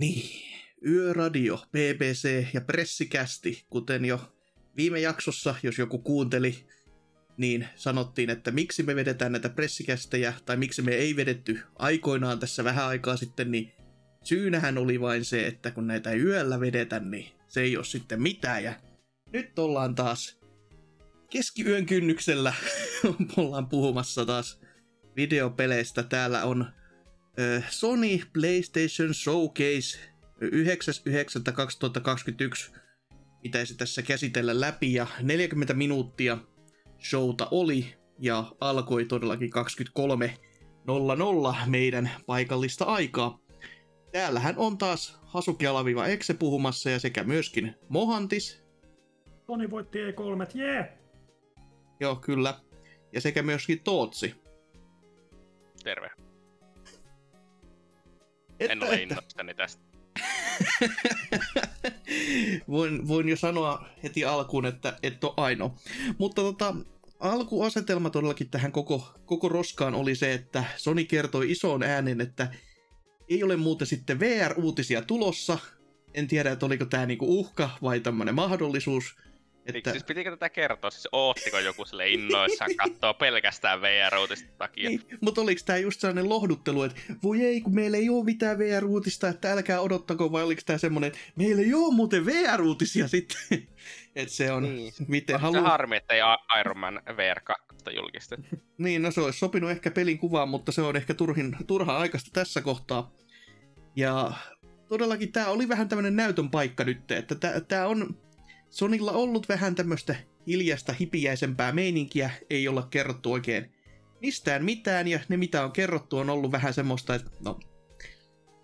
Niin, Yöradio, BBC ja Pressikästi, kuten jo viime jaksossa, jos joku kuunteli, niin sanottiin, että miksi me vedetään näitä pressikästejä, tai miksi me ei vedetty aikoinaan tässä vähän aikaa sitten, niin syynähän oli vain se, että kun näitä ei yöllä vedetä, niin se ei ole sitten mitään. Ja nyt ollaan taas keskiyön kynnyksellä, ollaan puhumassa taas videopeleistä. Täällä on ö, Sony PlayStation Showcase 9.9.2021 pitäisi tässä käsitellä läpi ja 40 minuuttia showta oli ja alkoi todellakin 23.00 meidän paikallista aikaa. Täällähän on taas Hasuki Alaviva Exe puhumassa ja sekä myöskin Mohantis. Toni voitti E3, jee! Yeah. Joo, kyllä. Ja sekä myöskin Tootsi. Terve. Että, En ole innoissani tästä. voin, voin jo sanoa heti alkuun, että et ole ainoa. Mutta tota, alkuasetelma todellakin tähän koko, koko roskaan oli se, että Sony kertoi isoon äänen, että ei ole muuten sitten VR-uutisia tulossa. En tiedä, että oliko tämä niinku uhka vai tämmöinen mahdollisuus. Että... Siis pitikö tätä kertoa? Siis oottiko joku sille innoissaan kattoo pelkästään VR-uutista takia? niin, mutta oliko tämä just sellainen lohduttelu, että voi ei, kun meillä ei ole mitään VR-uutista, että älkää odottako, vai oliko tämä semmoinen, että meillä ei ole muuten VR-uutisia sitten. että se on, Niin. miten On haluaa. harmi, että ei Iron Man VR 2 julkistettu. Niin, no se olisi sopinut ehkä pelin kuvaan, mutta se on ehkä turhin, turhaa aikaista tässä kohtaa. Ja todellakin tämä oli vähän tämmöinen näytön paikka nyt, että tämä on Sonilla ollut vähän tämmöistä hiljasta hipiäisempää meininkiä, ei olla kerrottu oikein mistään mitään, ja ne mitä on kerrottu on ollut vähän semmoista, että no,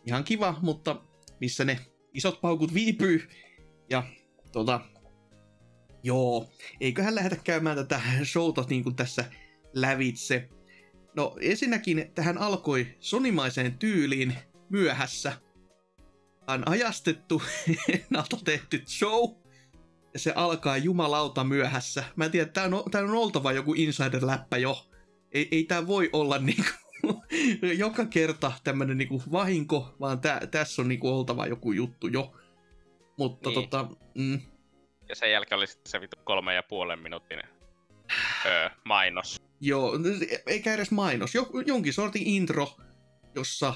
ihan kiva, mutta missä ne isot paukut viipyy, ja tota, joo, eiköhän lähdetä käymään tätä showta niin kuin tässä lävitse. No ensinnäkin tähän alkoi sonimaiseen tyyliin myöhässä. On ajastettu, ennalta tehty show, se alkaa jumalauta myöhässä. Mä en tiedä, tää on, tää on oltava joku insider-läppä jo. Ei, ei tää voi olla niinku joka kerta tämmönen niinku vahinko, vaan tää, tässä on niinku oltava joku juttu jo. Mutta Niin. tota, mm, Ja sen jälkeen oli sitten se vitu kolme ja puolen minuutin öö, mainos. Joo, eikä edes mainos. Jo, jonkin sortin intro, jossa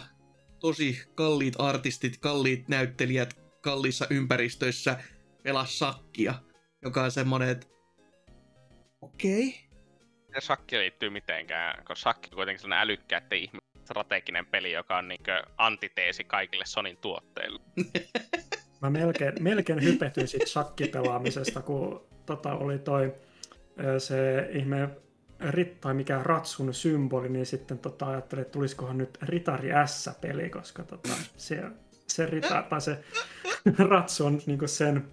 tosi kalliit artistit, kalliit näyttelijät kalliissa ympäristöissä pelas sakkia, joka on semmonen, että okei, okay. Ja shakki liittyy mitenkään, koska shakki on kuitenkin sellainen älykkäiden ihmisten strateginen peli, joka on niinkö antiteesi kaikille Sonin tuotteille. Mä melkein, melkein hypetyin siitä shakkipelaamisesta, kun tota, oli toi se ihme rit, tai mikä ratsun symboli, niin sitten tota, ajattelin, että tulisikohan nyt Ritari S-peli, koska tota, se, se, rita, tai se ratsu on niinku sen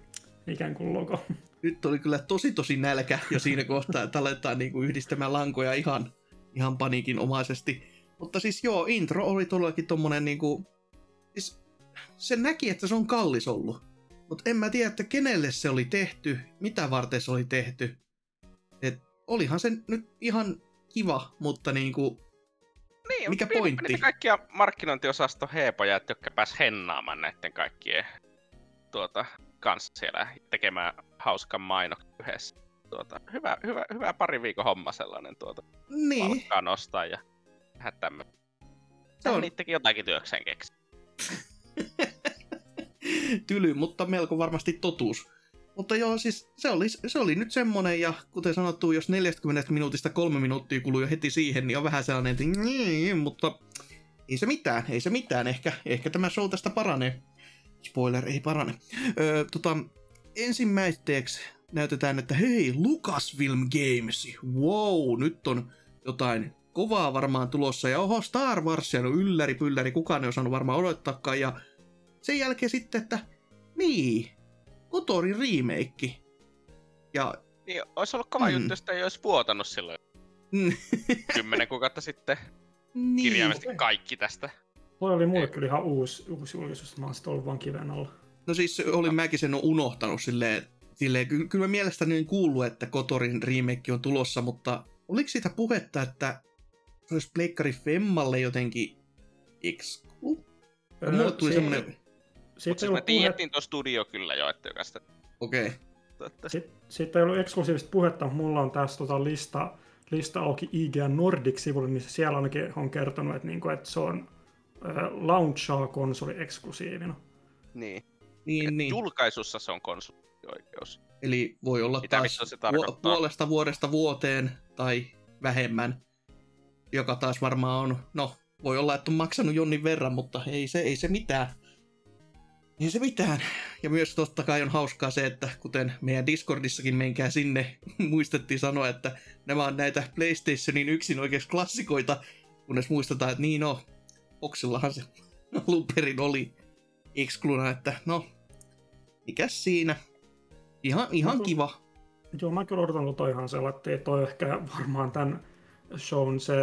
ikään kuin logo. nyt oli kyllä tosi tosi nälkä jo siinä kohtaa, että aletaan niinku yhdistämään lankoja ihan, ihan paniikinomaisesti. Mutta siis joo, intro oli todellakin tommonen niinku... Siis se näki, että se on kallis ollut. Mutta en mä tiedä, että kenelle se oli tehty, mitä varten se oli tehty. Et olihan se nyt ihan kiva, mutta niinku... Niin, Mikä mutta pointti? Niitä kaikkia markkinointiosaston heepoja, jotka pääs hennaamaan näiden kaikkien tuota, kanssa siellä tekemään hauskan mainoksen yhdessä. Tuota, hyvä, hyvä, hyvä pari viikon homma sellainen tuota, Niin, palkkaa nostaa ja tehdä tämmöinen. Se on- niidenkin jotakin työkseen keksi. tyly, mutta melko varmasti totuus. Mutta joo, siis se oli, se oli nyt semmonen, ja kuten sanottu, jos 40 minuutista kolme minuuttia kuluu jo heti siihen, niin on vähän sellainen, että niin, mutta ei se mitään, ei se mitään, ehkä, ehkä tämä show tästä paranee. Spoiler, ei parane. Öö, tota, ensimmäiseksi näytetään, että hei, Lucasfilm Games, wow, nyt on jotain kovaa varmaan tulossa, ja oho, Star Warsia, no ylläri pylläri, kukaan ei osannut varmaan odottaakaan, ja sen jälkeen sitten, että niin, Kotorin remake. Ja Niin, olisi ollut kova Mm. juttu, jos ei olisi vuotanut silloin Mm. kymmenen kuukautta sitten niin. kirjaimesti kaikki tästä. Toi oli mulle kyllä ihan uusi, uusi julkisuus, mä oon sitten ollut vaan kiven alla. No siis olin mäkin sen unohtanut silleen, silleen ky- kyllä mä mielestäni niin kuullut, että Kotorin remake on tulossa, mutta oliko siitä puhetta, että se olisi Pleikkari Femmalle jotenkin exclu? Ja mulle tuli se- semmonen, Siitä Mutta siis me tiedettiin tuo studio kyllä jo, että joka sitä... okei. Okay. että- sit, siitä ei ollut eksklusiivista puhetta, mutta mulla on tässä tota lista, lista auki IGN Nordic-sivulle, niin siellä ainakin on kertonut, että, niinku, että se on äh, launchaa-konsoli eksklusiivina. Niin. Niin, Et niin. Julkaisussa se on konsolioikeus. Eli voi olla Mitä taas se vu- puolesta vuodesta vuoteen tai vähemmän, joka taas varmaan on, no voi olla, että on maksanut jonnin verran, mutta ei se, ei se mitään. Ei se mitään. Ja myös totta kai on hauskaa se, että kuten meidän Discordissakin menkää sinne, muistettiin sanoa, että nämä on näitä PlayStationin yksin oikeasti klassikoita, kunnes muistetaan, että niin no, Oxillahan se alun perin oli excluna, että no, mikäs siinä. Ihan, ihan No, kiva. Joo, mä kyllä odotan toi ihan sellainen, että toi ehkä varmaan tämän shown se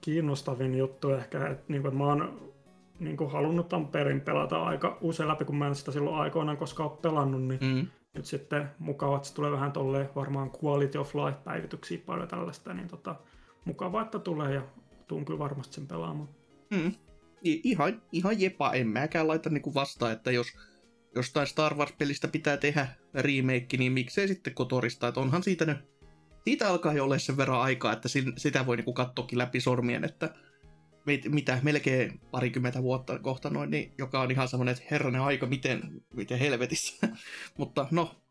kiinnostavin juttu ehkä, että, niin kuin, että mä oon niin kuin, halunnut tämän perin pelata aika usein läpi, kun mä en sitä silloin aikoinaan koskaan ole pelannut, niin Mm. nyt sitten mukava, että se tulee vähän tolleen varmaan quality of life päivityksiä paljon tällaista, niin tota, mukava, että tulee ja tuun kyllä varmasti sen pelaamaan. Mm. Ihan, ihan jepa, en mäkään laita niinku vastaan, että jos jostain Star Wars-pelistä pitää tehdä remake, niin miksei sitten Kotorista, että onhan siitä nyt, siitä alkaa jo olla sen verran aikaa, että sin- sitä voi niinku katsoakin läpi sormien, että mit, mitä, melkein parikymmentä vuotta kohta noin, niin, joka on ihan semmoinen, että herranen aika, miten, miten helvetissä. Mutta no,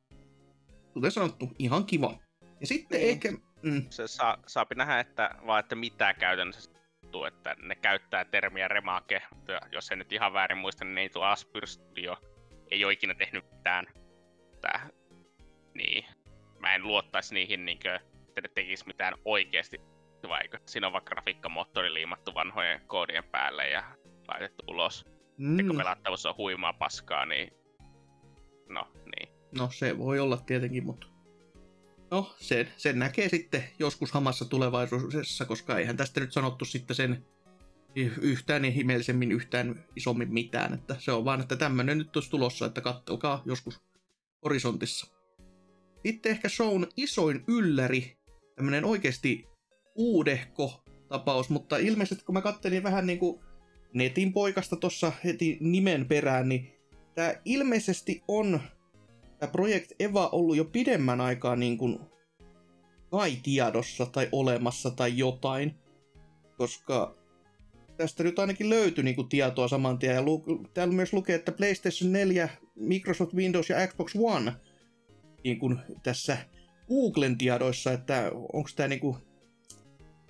kuten sanottu, ihan kiva. Ja sitten Niin. ehkä, mm, Se saa, saapi nähdä, että vaan että mitä käytännössä tuntuu, että ne käyttää termiä remake. Ja Jos en nyt ihan väärin muista, niin ei tuo Aspyr Studio ei ole ikinä tehnyt mitään. Tää, niin, mä en luottaisi niihin, niinkö, että ne tekis mitään oikeasti. Vaikka siinä on vaikka grafiikkamoottori liimattu vanhojen koodien päälle ja laitettu ulos. Mm. Ja kun mm, pelattavuus on huimaa paskaa, niin... No, niin. No se voi olla tietenkin, mutta no sen, sen näkee sitten joskus hamassa tulevaisuudessa, koska eihän tästä nyt sanottu sitten sen yhtään ihmeellisemmin yhtään isommin mitään, että se on vaan, että tämmönen nyt olisi tulossa, että kattelkaa joskus horisontissa. Sitten ehkä shown isoin ylläri, tämmönen oikeasti uudehko tapaus, mutta ilmeisesti kun mä kattelin vähän niinku netin poikasta tuossa heti nimen perään, niin tämä ilmeisesti on tämä Project Eva ollut jo pidemmän aikaa niin kuin kai tiedossa tai olemassa tai jotain, koska tästä nyt ainakin löytyi niin kuin tietoa saman tien. Ja lu- täällä myös lukee, että PlayStation 4, Microsoft Windows ja Xbox One niin kuin tässä Googlen tiedoissa, että onko tämä niin kuin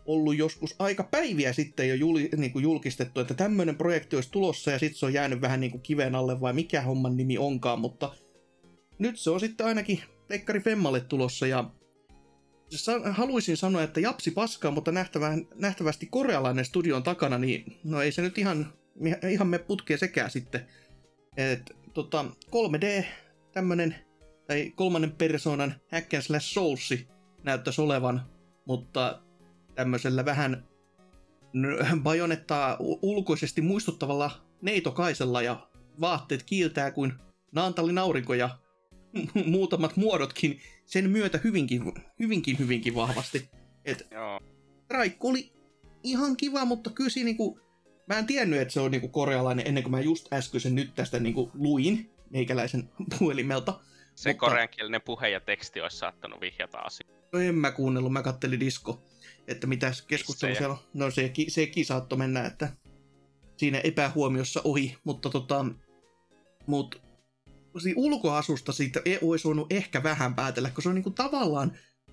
ollut joskus aika päiviä sitten jo juli, niin kuin julkistettu, että tämmöinen projekti olisi tulossa ja sitten se on jäänyt vähän niin kuin kiven alle vai mikä homman nimi onkaan, mutta nyt se on sitten ainakin Peikkari Femmalle tulossa ja haluaisin sanoa, että japsi paskaa, mutta nähtävä, nähtävästi korealainen studion takana, niin no ei se nyt ihan, ihan me putkee sekään sitten. Et, tota, 3D, tämmönen, tai kolmannen persoonan hack and slash soulsi näyttäisi olevan, mutta tämmöisellä vähän bajonettaa ulkoisesti muistuttavalla neitokaisella ja vaatteet kiiltää kuin Naantalin aurinko ja muutamat muodotkin sen myötä hyvinkin, hyvinkin, hyvinkin vahvasti. Et Joo. Raikku oli ihan kiva, mutta kyllä siinä niinku, mä en tiennyt, että se on niinku korealainen ennen kuin mä just äskeisen nyt tästä niinku luin meikäläisen puhelimelta. Se Mutta- koreankielinen puhe ja teksti olisi saattanut vihjata asiaa. No en mä kuunnellut, mä kattelin disko, että mitä keskustelu siellä on. No se, sekin saattoi mennä, että siinä epähuomiossa ohi, mutta tota, mut ulkoasusta siitä ei olisi voinut ehkä vähän päätellä, kun se on niinku tavallaan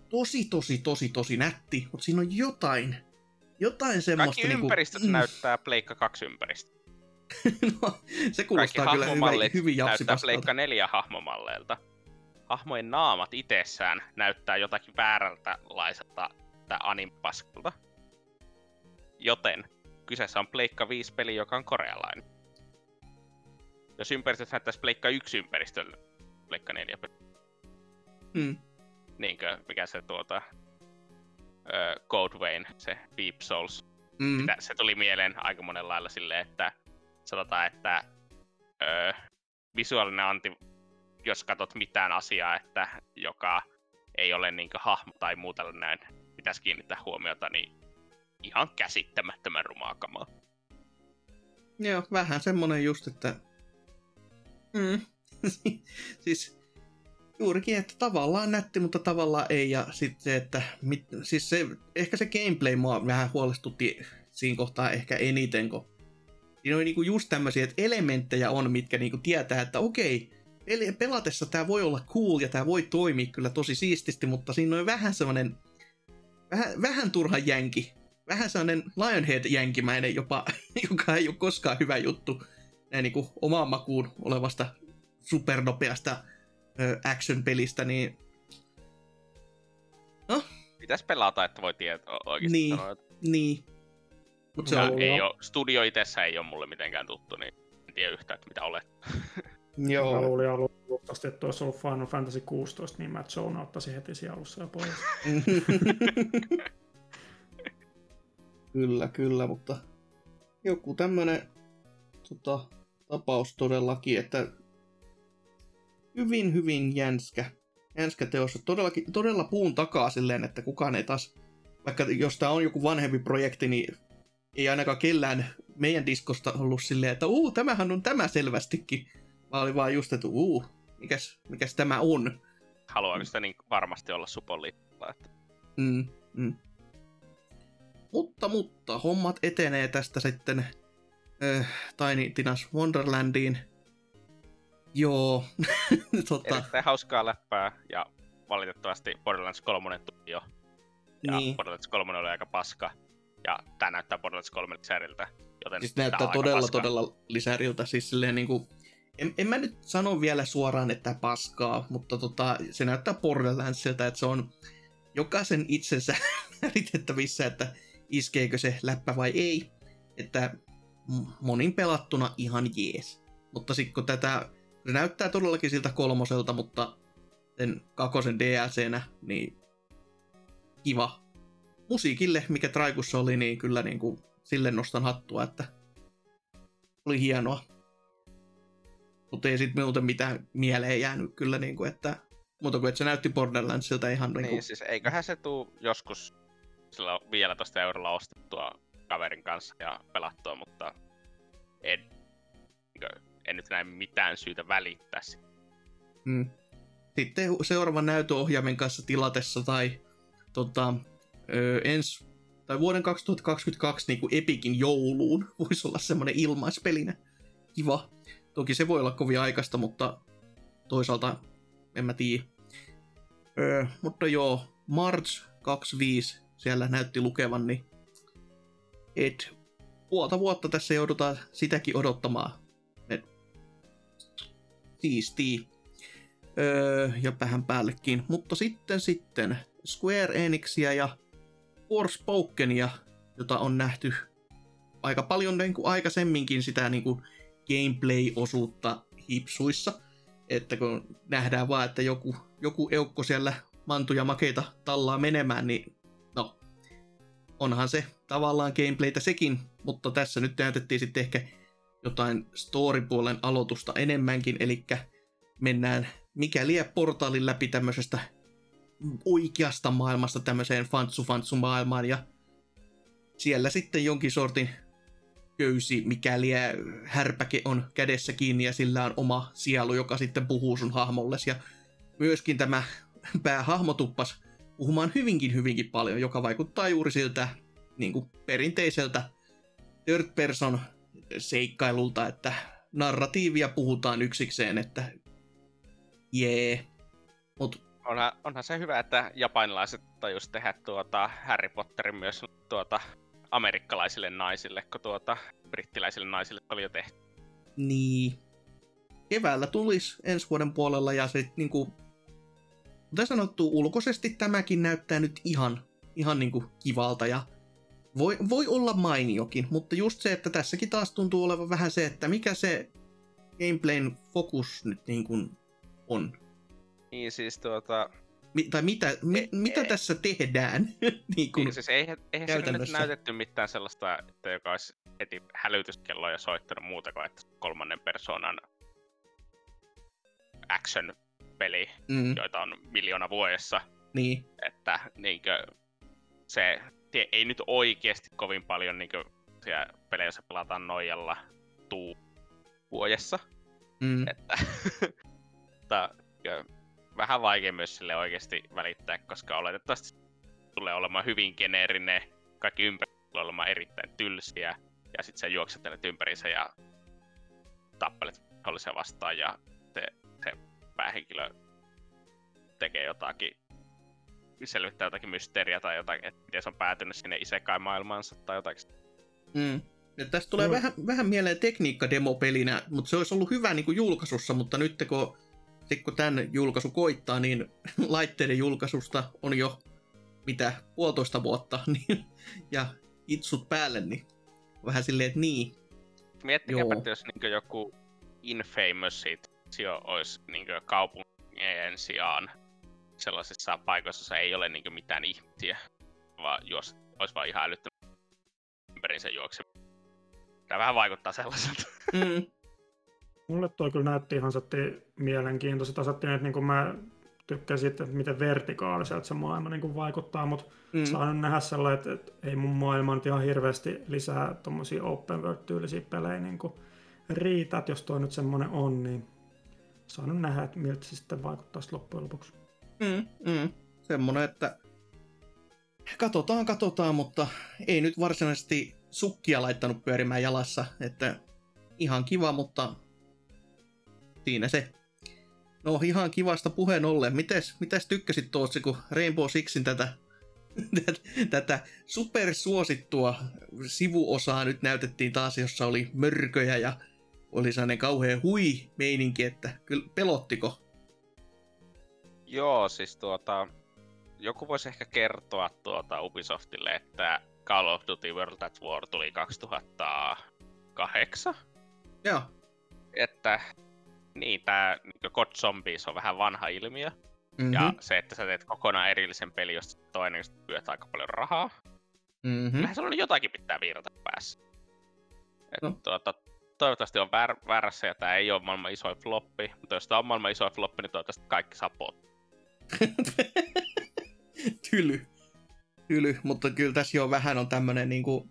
tosi, tosi, tosi, tosi nätti, mutta siinä on jotain, jotain semmoista Kaikki niinku, ympäristöt näyttää Pleikka 2 ympäristö. no, se Kaikki kuulostaa kyllä hyvin, hyvin näyttää. Pleikka 4 hahmomalleilta. Hahmojen naamat itsessään näyttää jotakin väärältä laiselta tai animpaskalta. Joten kyseessä on Pleikka 5 peli, joka on korealainen. Jos ympäristöt näyttäisi Pleikka 1 ympäristöllä, Pleikka 4 peli. Mm. niinkö, mikä se tuota, ö, Code Vein, se Deep Souls, Mm. sitä, se tuli mieleen aika monella lailla silleen, että sanotaan, että ö, visuaalinen anti, jos katsot mitään asiaa, että joka ei ole niinkö hahmo tai muuta näin, pitäisi kiinnittää huomiota, niin ihan käsittämättömän rumaa kamaa. Joo, vähän semmonen just, että... Mm. siis juurikin, että tavallaan nätti, mutta tavallaan ei. Ja sitten se, että... Mit, siis se, ehkä se gameplay mua vähän huolestutti siinä kohtaa ehkä eniten, kun siinä on niinku just tämmöisiä, että elementtejä on, mitkä niinku tietää, että okei, eli pelatessa tämä voi olla cool ja tämä voi toimia kyllä tosi siististi, mutta siinä on vähän semmoinen vähän, vähän turha jänki. Vähän sellainen Lionhead-jänkimäinen jopa, joka ei ole koskaan hyvä juttu näin niin kuin omaan makuun olevasta supernopeasta ö, action-pelistä, niin Pitäisi pelata, että voi tietää oikeasti Niin. sanoa, että niin. Mutta se on, ei ole, studio itsessä ei ole mulle mitenkään tuttu, niin en tiedä yhtään, että mitä olet. Mä joo, luulin alusta asti, että olisi ollut Final Fantasy 16, niin mä Zone ottaisin heti siinä alussa ja pois. kyllä, kyllä, mutta joku tämmönen tota, tapaus todellakin, että hyvin, hyvin jänskä, jänskä teos. Todellakin, todella puun takaa silleen, että kukaan ei taas, vaikka jos tämä on joku vanhempi projekti, niin ei ainakaan kellään meidän diskosta ollut silleen, että uu, tämähän on tämä selvästikin. Vaan oli vaan just, että uu, mikäs, mikäs tämä on. Haluaako sitä niin varmasti olla supon listalla, että Mm, mm. Mutta, mutta, hommat etenee tästä sitten äh, Tiny Tinas Wonderlandiin. Joo, tota, erittäin hauskaa läppää ja valitettavasti Borderlands 3 tuli jo. Ja niin. Borderlands 3 oli aika paska. Ja tää näyttää Borderlands 3 lisäriltä. Joten Siis tää näyttää todella, paskaa. todella lisäriltä. Siis silleen niinku, en, en mä nyt sano vielä suoraan, että paskaa, mutta tota, se näyttää Borderlandsilta, että se on jokaisen itsensä määritettävissä, että iskeekö se läppä vai ei. Että monin pelattuna ihan jees. Mutta sitten kun tätä, se näyttää todellakin siltä kolmoselta, mutta sen kakosen DLCnä, niin kiva. Musiikille, mikä Traikussa oli, niin kyllä niin kuin sille nostan hattua, että oli hienoa. Mutta ei sitten muuten mitään mieleen jäänyt kyllä, niin kuin, että muuta kuin että se näytti Borderlandsilta ihan niin Niin, kuin, siis eiköhän se tuu joskus sillä 15 eurolla ostettua kaverin kanssa ja pelattua, mutta en, en nyt näe mitään syytä välittää siitä. Mm. Sitten seuraavan näytöohjaimen kanssa tilatessa tai tota, ö, ens, tai vuoden 2022 niin kuin Epikin jouluun voisi olla semmoinen ilmaispelinä. Kiva. Toki se voi olla kovin aikaista, mutta toisaalta en mä tiedä. Öö, mutta joo, March 25 siellä näytti lukevan, niin et puolta vuotta tässä joudutaan sitäkin odottamaan. Et, siistii öö, ja vähän päällekin. Mutta sitten sitten Square Enixia ja Forspokenia, jota on nähty aika paljon niin kuin aikaisemminkin sitä niin kuin gameplay-osuutta hipsuissa. Että kun nähdään vaan, että joku, joku eukko siellä mantuja makeita tallaa menemään, niin no, onhan se tavallaan gameplaytä sekin, mutta tässä nyt näytettiin sitten ehkä jotain story-puolen aloitusta enemmänkin, eli mennään mikä lie portaalin läpi tämmöisestä oikeasta maailmasta tämmöiseen fantsu maailmaan ja siellä sitten jonkin sortin köysi, mikäli härpäke on kädessä kiinni ja sillä on oma sielu, joka sitten puhuu sun hahmolles. Ja myöskin tämä päähahmo tuppas puhumaan hyvinkin hyvinkin paljon, joka vaikuttaa juuri siltä niin kuin perinteiseltä third person seikkailulta, että narratiivia puhutaan yksikseen, että jee. Mut Onhan, onhan se hyvä, että japanilaiset tajus tehdä tuota Harry Potterin myös tuota amerikkalaisille naisille, kun tuota brittiläisille naisille oli jo tehty. Niin. Keväällä tulisi ensi vuoden puolella ja se niinku... Kuten sanottu, ulkoisesti tämäkin näyttää nyt ihan, ihan niinku kivalta ja voi, voi olla mainiokin, mutta just se, että tässäkin taas tuntuu olevan vähän se, että mikä se gameplayn fokus nyt niin kuin on. Niin siis tuota, Mi- tai mitä, mi- E- mitä e- tässä tehdään? niin kun, Niin, siis eihän, eihän siinä nyt näytetty mitään sellaista, että joka olisi heti hälytyskelloja soittanut muuta kuin että kolmannen persoonan action-peli, mm, joita on miljoona vuodessa, niin, että niinkö, se tie, ei nyt oikeasti kovin paljon niinkö, siellä peleissä pelataan noijalla tuu vuodessa, mm, että mutta, vähän vaikea myös sille oikeasti välittää, koska oletettavasti tulee olemaan hyvin geneerinen, kaikki ympäri tulee olemaan erittäin tylsiä, ja sitten sä juoksettelet ympärinsä ja tappelet vihollisia vastaan, ja se, se päähenkilö tekee jotakin, selvittää jotakin mysteeriä tai jotakin, että miten se on päätynyt sinne isekai-maailmaansa tai jotakin. mm. Ja tästä tulee Mm. vähän, vähän mieleen tekniikka-demopelinä, mutta se olisi ollut hyvä niin kuin julkaisussa, mutta nyt kun, sit kun tämän julkaisu koittaa, niin laitteiden julkaisusta on jo mitä, puolitoista vuotta, niin, ja itsut päälle, niin vähän silleen, että niin. Miettikääpä, että jos niin joku Infamous olisi niin kaupungin sijaan sellaisissa paikoissa, joissa ei ole niin mitään ihmisiä, vaan jos olisi vaan ihan älyttömän ympärinsä juoksemista. Tämä vähän vaikuttaa sellaiselta. Mm, Mulle toi kyllä näytti ihan satti mielenkiintoiset asettiin, että niin mä tykkään siitä, että miten vertikaaliselta se maailma niin vaikuttaa, mutta mm, saan nähdä sellainen, että, että ei mun maailma nyt ihan hirveästi lisää tommosia open world-tyylisiä pelejä niin riitä, että jos toi nyt semmonen on, niin saan nyt nähdä, että miltä se sitten vaikuttaa sitten loppujen lopuksi. Mm, mm. Semmonen, että katsotaan, katsotaan, mutta ei nyt varsinaisesti sukkia laittanut pyörimään jalassa, että ihan kiva, mutta siinä se. No ihan kivasta puheen ollen. Mites, mitäs tykkäsit tuossa, kun Rainbow Sixin tätä, tätä supersuosittua sivuosaa nyt näytettiin taas, jossa oli mörköjä ja oli sellainen kauhean hui meininki, että kyllä pelottiko? Joo, siis tuota, joku voisi ehkä kertoa tuota Ubisoftille, että Call of Duty World at War tuli 2008. Joo. Että niin, tämä niin God Zombies on vähän vanha ilmiö. Mm-hmm. Ja se, että sä teet kokonaan erillisen peli, josta toinen pyöt aika paljon rahaa. Mm-hmm. Kyllähän se on jotakin pitää virta päässä. Et, No. tuota, toivottavasti on väär, väärässä ja tämä ei ole maailman isoin floppi. Mutta jos tämä on maailman isoin floppi, niin toivottavasti kaikki saa pot. Tyly. Tyly, mutta kyllä tässä jo vähän on tämmönen niinku,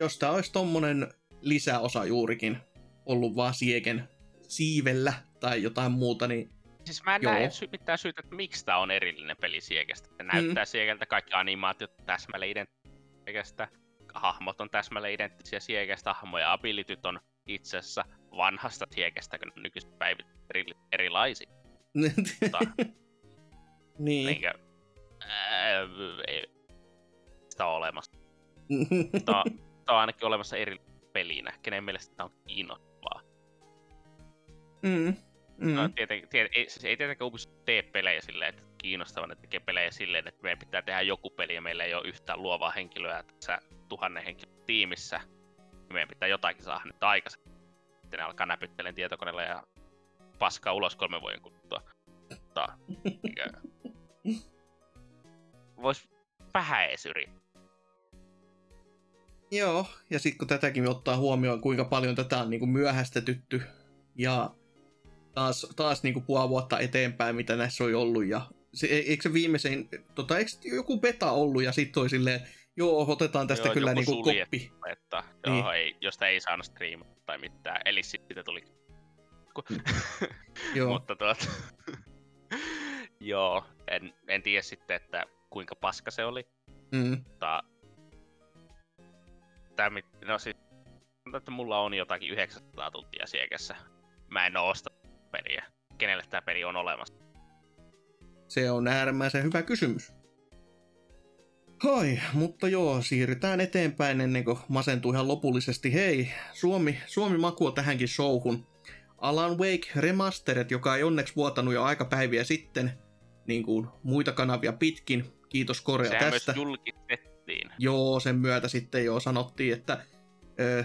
jos tää olisi tommonen lisäosa juurikin ollut vaan sieken siivellä tai jotain muuta, niin Siis mä en Joo. näe sy- mitään syytä, että miksi tää on erillinen peli Siegestä. Se näyttää mm. Siegeltä, kaikki animaatiot täsmälleen identtisiä hahmot on täsmälleen identtisiä Siegestä, hahmo ja abilityt on itse asiassa vanhasta Siegestä, kun nykyiset päivit eri, erilaisia. Mutta, niin. niinkö, ää, ei sitä ole olemassa. Tämä on, tää on ainakin olemassa eri pelinä, kenen mielestä tämä on kiinnostavaa. mm. Mm. No, tieten, tieten, ei, siis ei tietenkään Ubisoft tee pelejä silleen, että kiinnostavan, että tekee pelejä silleen, että meidän pitää tehdä joku peli ja meillä ei ole yhtään luovaa henkilöä tässä tuhannen henkilön tiimissä. Meidän pitää jotakin saada nyt aikaisemmin. Sitten ne alkaa näpyttelen tietokoneella ja paskaa ulos kolmen vuoden kuluttua. Niinkö, vois vähän edes yrittää. Joo, ja sitten kun tätäkin ottaa huomioon, kuinka paljon tätä on niinku myöhästetytty ja taas, taas niinku puoli vuotta eteenpäin, mitä näissä on ollut. Ja se, e- eikö se viimeisin, tota, eikö joku beta ollut ja sitten toi silleen, joo, otetaan tästä Joo, kyllä niinku suljettu. koppi. Että Niin. joo, ei, josta ei saanut striimata tai mitään. Eli siitä tuli... Joo. Mutta tuota... Joo, en, en tiedä sitten, että kuinka paska se oli. Mm. Mutta... Tää, no siis... että mulla on jotakin 900 tuntia siekässä. Mä en oo ostanut peliä. Kenelle tää peli on olemassa? Se on äärimmäisen hyvä kysymys. Hai, mutta joo, siirrytään eteenpäin ennen kuin masentuu ihan lopullisesti. Hei, Suomi, Suomi makua tähänkin showhun. Alan Wake Remastered, joka ei onneksi vuotanut jo aika päiviä sitten, niin kuin muita kanavia pitkin. Kiitos Korea Sehän tästä. myös julkistettiin. Joo, sen myötä sitten jo sanottiin, että ö,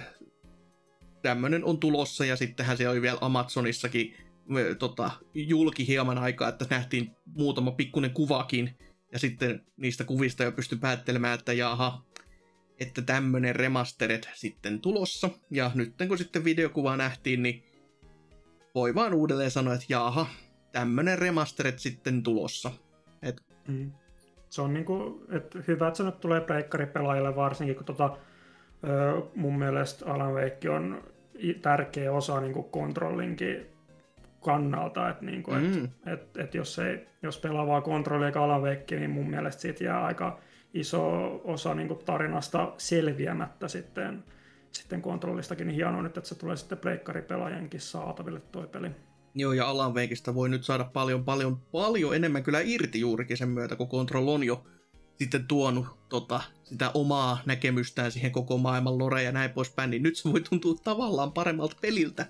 tämmönen on tulossa ja sittenhän se oli vielä Amazonissakin ö, tota, julki hieman aikaa, että nähtiin muutama pikkuinen kuvakin, ja sitten niistä kuvista jo pystyi päättelemään, että jaha, että tämmönen remastered sitten tulossa. Ja nyt kun sitten videokuva nähtiin, niin voi vaan uudelleen sanoa, että jaha, tämmönen remastered sitten tulossa. Et, Mm. Se on niinku, että hyvä, että se nyt tulee pleikkaripelaajille varsinkin, kun tota, ö, mun mielestä Alan Wake on tärkeä osa niinku kontrollinkin kannalta, että niinku, Mm. et, et, et jos, ei, jos pelaa vaan kontrollia eikä Alan Wake, niin mun mielestä siitä jää aika iso osa niinku tarinasta selviämättä sitten, sitten kontrollistakin, niin hienoa nyt, että se tulee sitten pleikkaripelaajienkin saataville toi peli. Joo, ja Alan Wakeista voi nyt saada paljon, paljon, paljon enemmän kyllä irti juurikin sen myötä, kun Control on jo sitten tuonut tota, sitä omaa näkemystään siihen koko maailman lore ja näin poispäin, niin nyt se voi tuntua tavallaan paremmalta peliltä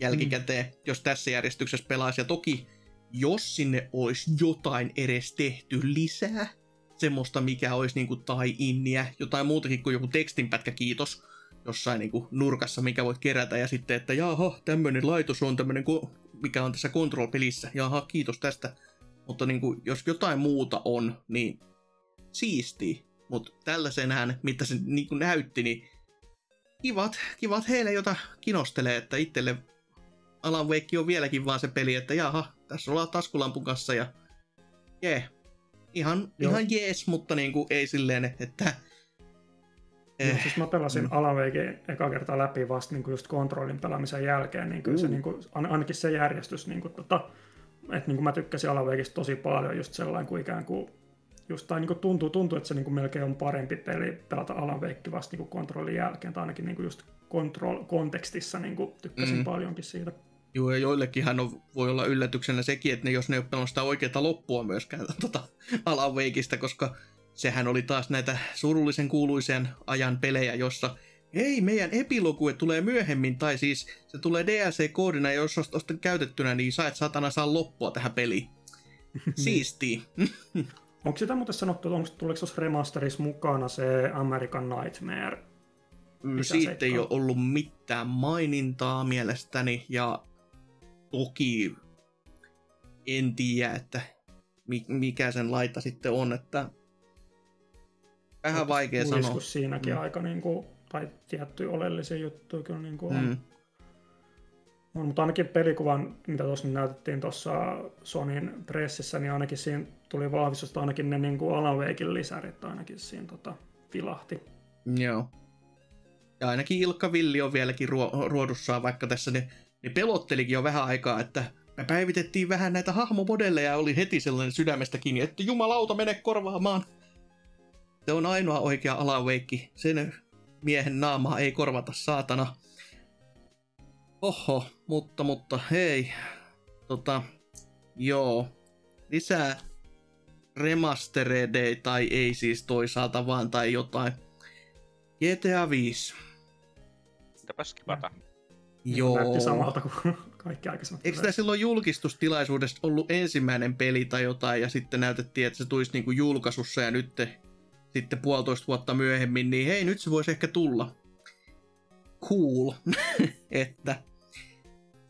jälkikäteen, mm. jos tässä järjestyksessä pelaisi. Ja toki, jos sinne olisi jotain edes tehty lisää, semmoista, mikä olisi niinku tai inniä, jotain muutakin kuin joku tekstinpätkä, kiitos, jossain niinku nurkassa, mikä voit kerätä, ja sitten, että jaha, tämmöinen laitos on tämmöinen, mikä on tässä Control-pelissä, jaha, kiitos tästä. Mutta niinku, jos jotain muuta on, niin siisti. Mutta tällaisenään, mitä se niinku näytti, niin kivat, kivat heille, jota kinostelee, että itselle Alan Wake on vieläkin vaan se peli, että jaha, tässä ollaan taskulampun kanssa ja jee, ihan, Joo. ihan jees, mutta niinku ei silleen, että Eh. eh, Siis mä pelasin Mm. Alan Wake eka kertaa läpi vasta niin just kontrollin pelaamisen jälkeen, niin kyllä se, Mm. niin kuin, ainakin se järjestys, niin kuin, tota, että niin kuin mä tykkäsin Alan Wakeista tosi paljon, just sellainen kuin ikään kuin, just, tai niin kuin tuntuu, tuntuu, että se niin kuin melkein on parempi peli pelata Alan Wake vasta niin kuin kontrollin jälkeen, tai ainakin niin kuin just control-kontekstissa niin kuin tykkäsin Mm. paljonkin siitä. Joo, ja joillekinhan on, voi olla yllätyksenä sekin, että ne, jos ne ei ole pelannut sitä oikeaa loppua myöskään tota, Alan Wakeista, koska sehän oli taas näitä surullisen kuuluisen ajan pelejä, jossa ei, meidän epilogue tulee myöhemmin, tai siis se tulee DLC-koodina, ja jos ostat käytettynä, niin sä et satana saa loppua tähän peliin. Siistii. Onko sitä muuten sanottu, että onko, tuleeko tuossa remasterissa mukana se American Nightmare? Mitä Siitä ei seikkaa? ole ollut mitään mainintaa mielestäni, ja toki en tiedä, että mi- mikä sen laita sitten on, että vähän vaikea sanoa. siinäkin Mm. aika niin kuin, tai tiettyjä oleellisia juttuja kyllä niin kuin on. Mm. on. Mutta ainakin pelikuvan, mitä tuossa näytettiin tuossa Sonin pressissä, niin ainakin siinä tuli vahvistus, että ainakin ne niin kuin Alan Wakein lisärit ainakin siinä tota, vilahti. Joo. Ja ainakin Ilkka Villi on vieläkin ruo- ruodussaan, vaikka tässä ne, ne pelottelikin jo vähän aikaa, että me päivitettiin vähän näitä hahmomodelleja ja oli heti sellainen sydämestä kiinni, että jumalauta mene korvaamaan. Se on ainoa oikea alaveikki. Sen miehen naamaa ei korvata, saatana. Oho, mutta, mutta hei. Tota, joo. Lisää remasteredeja tai ei siis toisaalta vaan tai jotain. GTA 5. Mitäpäs kivata. Joo. Näytti samalta kuin kaikki aikaisemmat. Eikö tämä silloin julkistustilaisuudesta ollut ensimmäinen peli tai jotain, ja sitten näytettiin, että se tulisi niinku julkaisussa, ja nyt sitten puolitoista vuotta myöhemmin, niin hei, nyt se voisi ehkä tulla. Cool. että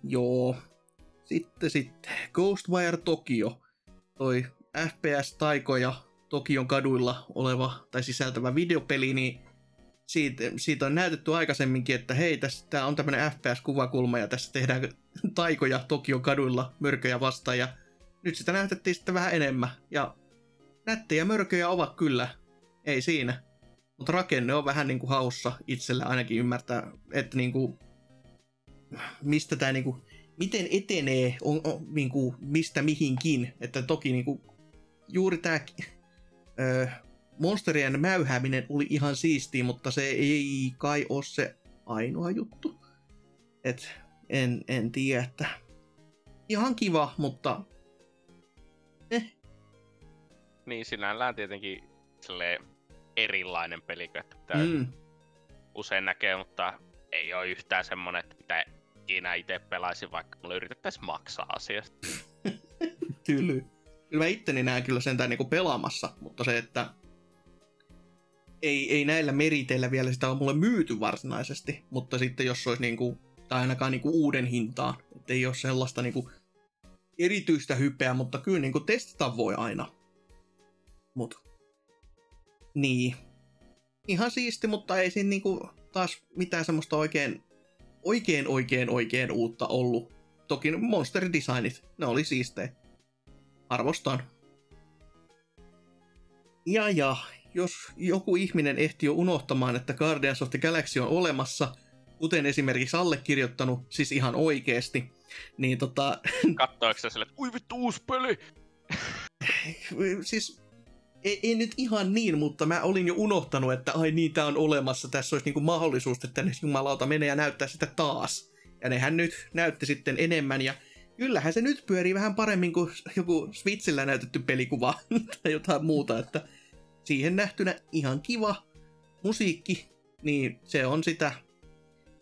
joo. Sitten sitten Ghostwire Tokyo, toi FPS-taikoja Tokion kaduilla oleva tai sisältävä videopeli, niin siitä, siitä on näytetty aikaisemminkin, että hei, tässä tää on tämmönen FPS-kuvakulma ja tässä tehdään taikoja Tokion kaduilla mörköjä vastaan ja nyt sitä näytettiin sitten vähän enemmän ja nättejä mörköjä ovat kyllä, ei siinä. Mutta rakenne on vähän niinku haussa itselle ainakin ymmärtää, että niinku, mistä tämä niinku, miten etenee, on, on, niinku, mistä mihinkin. Että toki niinku, juuri tämä monsterien mäyhääminen oli ihan siistiä, mutta se ei kai ole se ainoa juttu. Et en, en tiedä, että ihan kiva, mutta eh, Niin sinällään tietenkin silleen erilainen peli, että pitää mm. usein näkee, mutta ei ole yhtään semmonen, että mitä ikinä itse pelaisin, vaikka mulle yritettäisiin maksaa asiasta. tyly. Kyllä mä itteni näen kyllä sentään niinku pelaamassa, mutta se, että ei, ei näillä meriteillä vielä sitä ole mulle myyty varsinaisesti, mutta sitten jos olisi niinku, tai ainakaan niinku uuden hintaan, että ei ole sellaista niinku erityistä hypeä, mutta kyllä niin kuin testata voi aina. Mut. Niin. Ihan siisti, mutta ei siinä niinku taas mitään semmoista oikein, oikein, oikein, oikein uutta ollut. Toki monster designit, ne oli siistejä. Arvostan. Ja ja, jos joku ihminen ehti jo unohtamaan, että Guardians of the Galaxy on olemassa, kuten esimerkiksi allekirjoittanut, siis ihan oikeesti, niin tota... Kattoiko sä sille, että ui vittu uusi peli? siis ei, ei nyt ihan niin, mutta mä olin jo unohtanut, että ai niin, tää on olemassa, tässä olisi niinku mahdollisuus, että ne jumalauta menee ja näyttää sitä taas. Ja nehän nyt näytti sitten enemmän, ja kyllähän se nyt pyörii vähän paremmin kuin joku Switchillä näytetty pelikuva tai jotain muuta, että siihen nähtynä ihan kiva musiikki, niin se on sitä,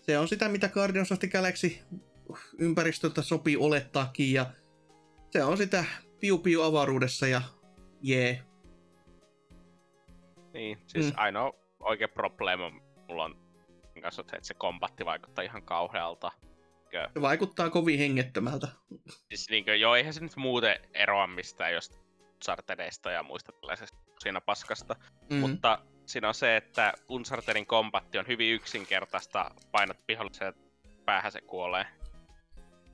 se on sitä mitä Guardians of the Galaxy ympäristöltä sopii olettaakin, ja se on sitä piu-piu avaruudessa ja jee, niin, siis mm. ainoa oikea probleema mulla on kanssa, että se kombatti vaikuttaa ihan kauhealta. Se vaikuttaa kovin hengettömältä. Siis niin kuin, joo, eihän se nyt muuten eroa mistään just Unchartedista ja muista tällaisesta siinä paskasta. Mm. Mutta siinä on se, että Unchartedin kombatti on hyvin yksinkertaista, painat pihollisen päähän se kuolee.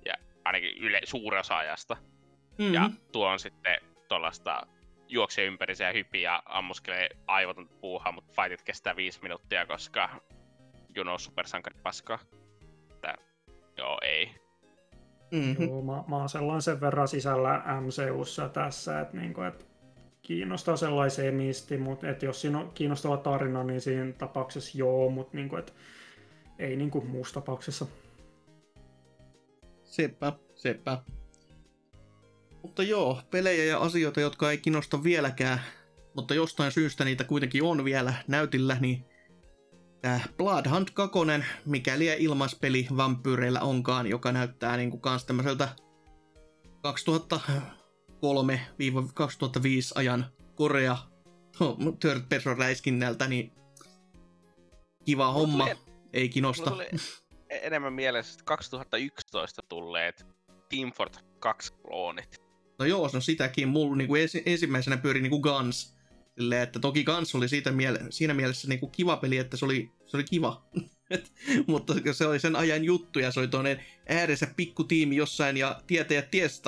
Ja ainakin yle, suuri osa ajasta. Mm-hmm. Ja tuo on sitten tuollaista juoksee ympäri ja hypii ja ammuskelee aivoton puuhaa, mutta fightit kestää viisi minuuttia, koska you know, supersankari paskaa. Tää, joo, ei. Mm-hmm. Joo, mä, mä oon sellainen sen verran sisällä MCUssa tässä, että niinku, et kiinnostaa sellaiseen misti, mutta et jos siinä on kiinnostava tarina, niin siinä tapauksessa joo, mutta niinku, et ei niinku muussa tapauksessa. Seppä, seppä. Mutta joo, pelejä ja asioita, jotka ei kiinnosta vieläkään, mutta jostain syystä niitä kuitenkin on vielä näytillä, niin tämä Blood Hunt 2, mikäli ilmaispeli vampyyreillä onkaan, joka näyttää niinku kans tämmöiseltä 2003-2005 ajan Korea third person räiskinnältä, niin kiva homma, tuli, ei kiinnosta. Tuli enemmän mielessä 2011 tulleet Team Fortress 2 kloonit. No joo, no sitäkin mulla niin kuin ensi, ensimmäisenä pyöri niin kuin Guns. Silleen, että toki Guns oli siitä miele- siinä mielessä niin kuin kiva peli, että se oli, se oli kiva. mutta se oli sen ajan juttu ja se oli toinen ääressä tiimi jossain ja tietäjät ties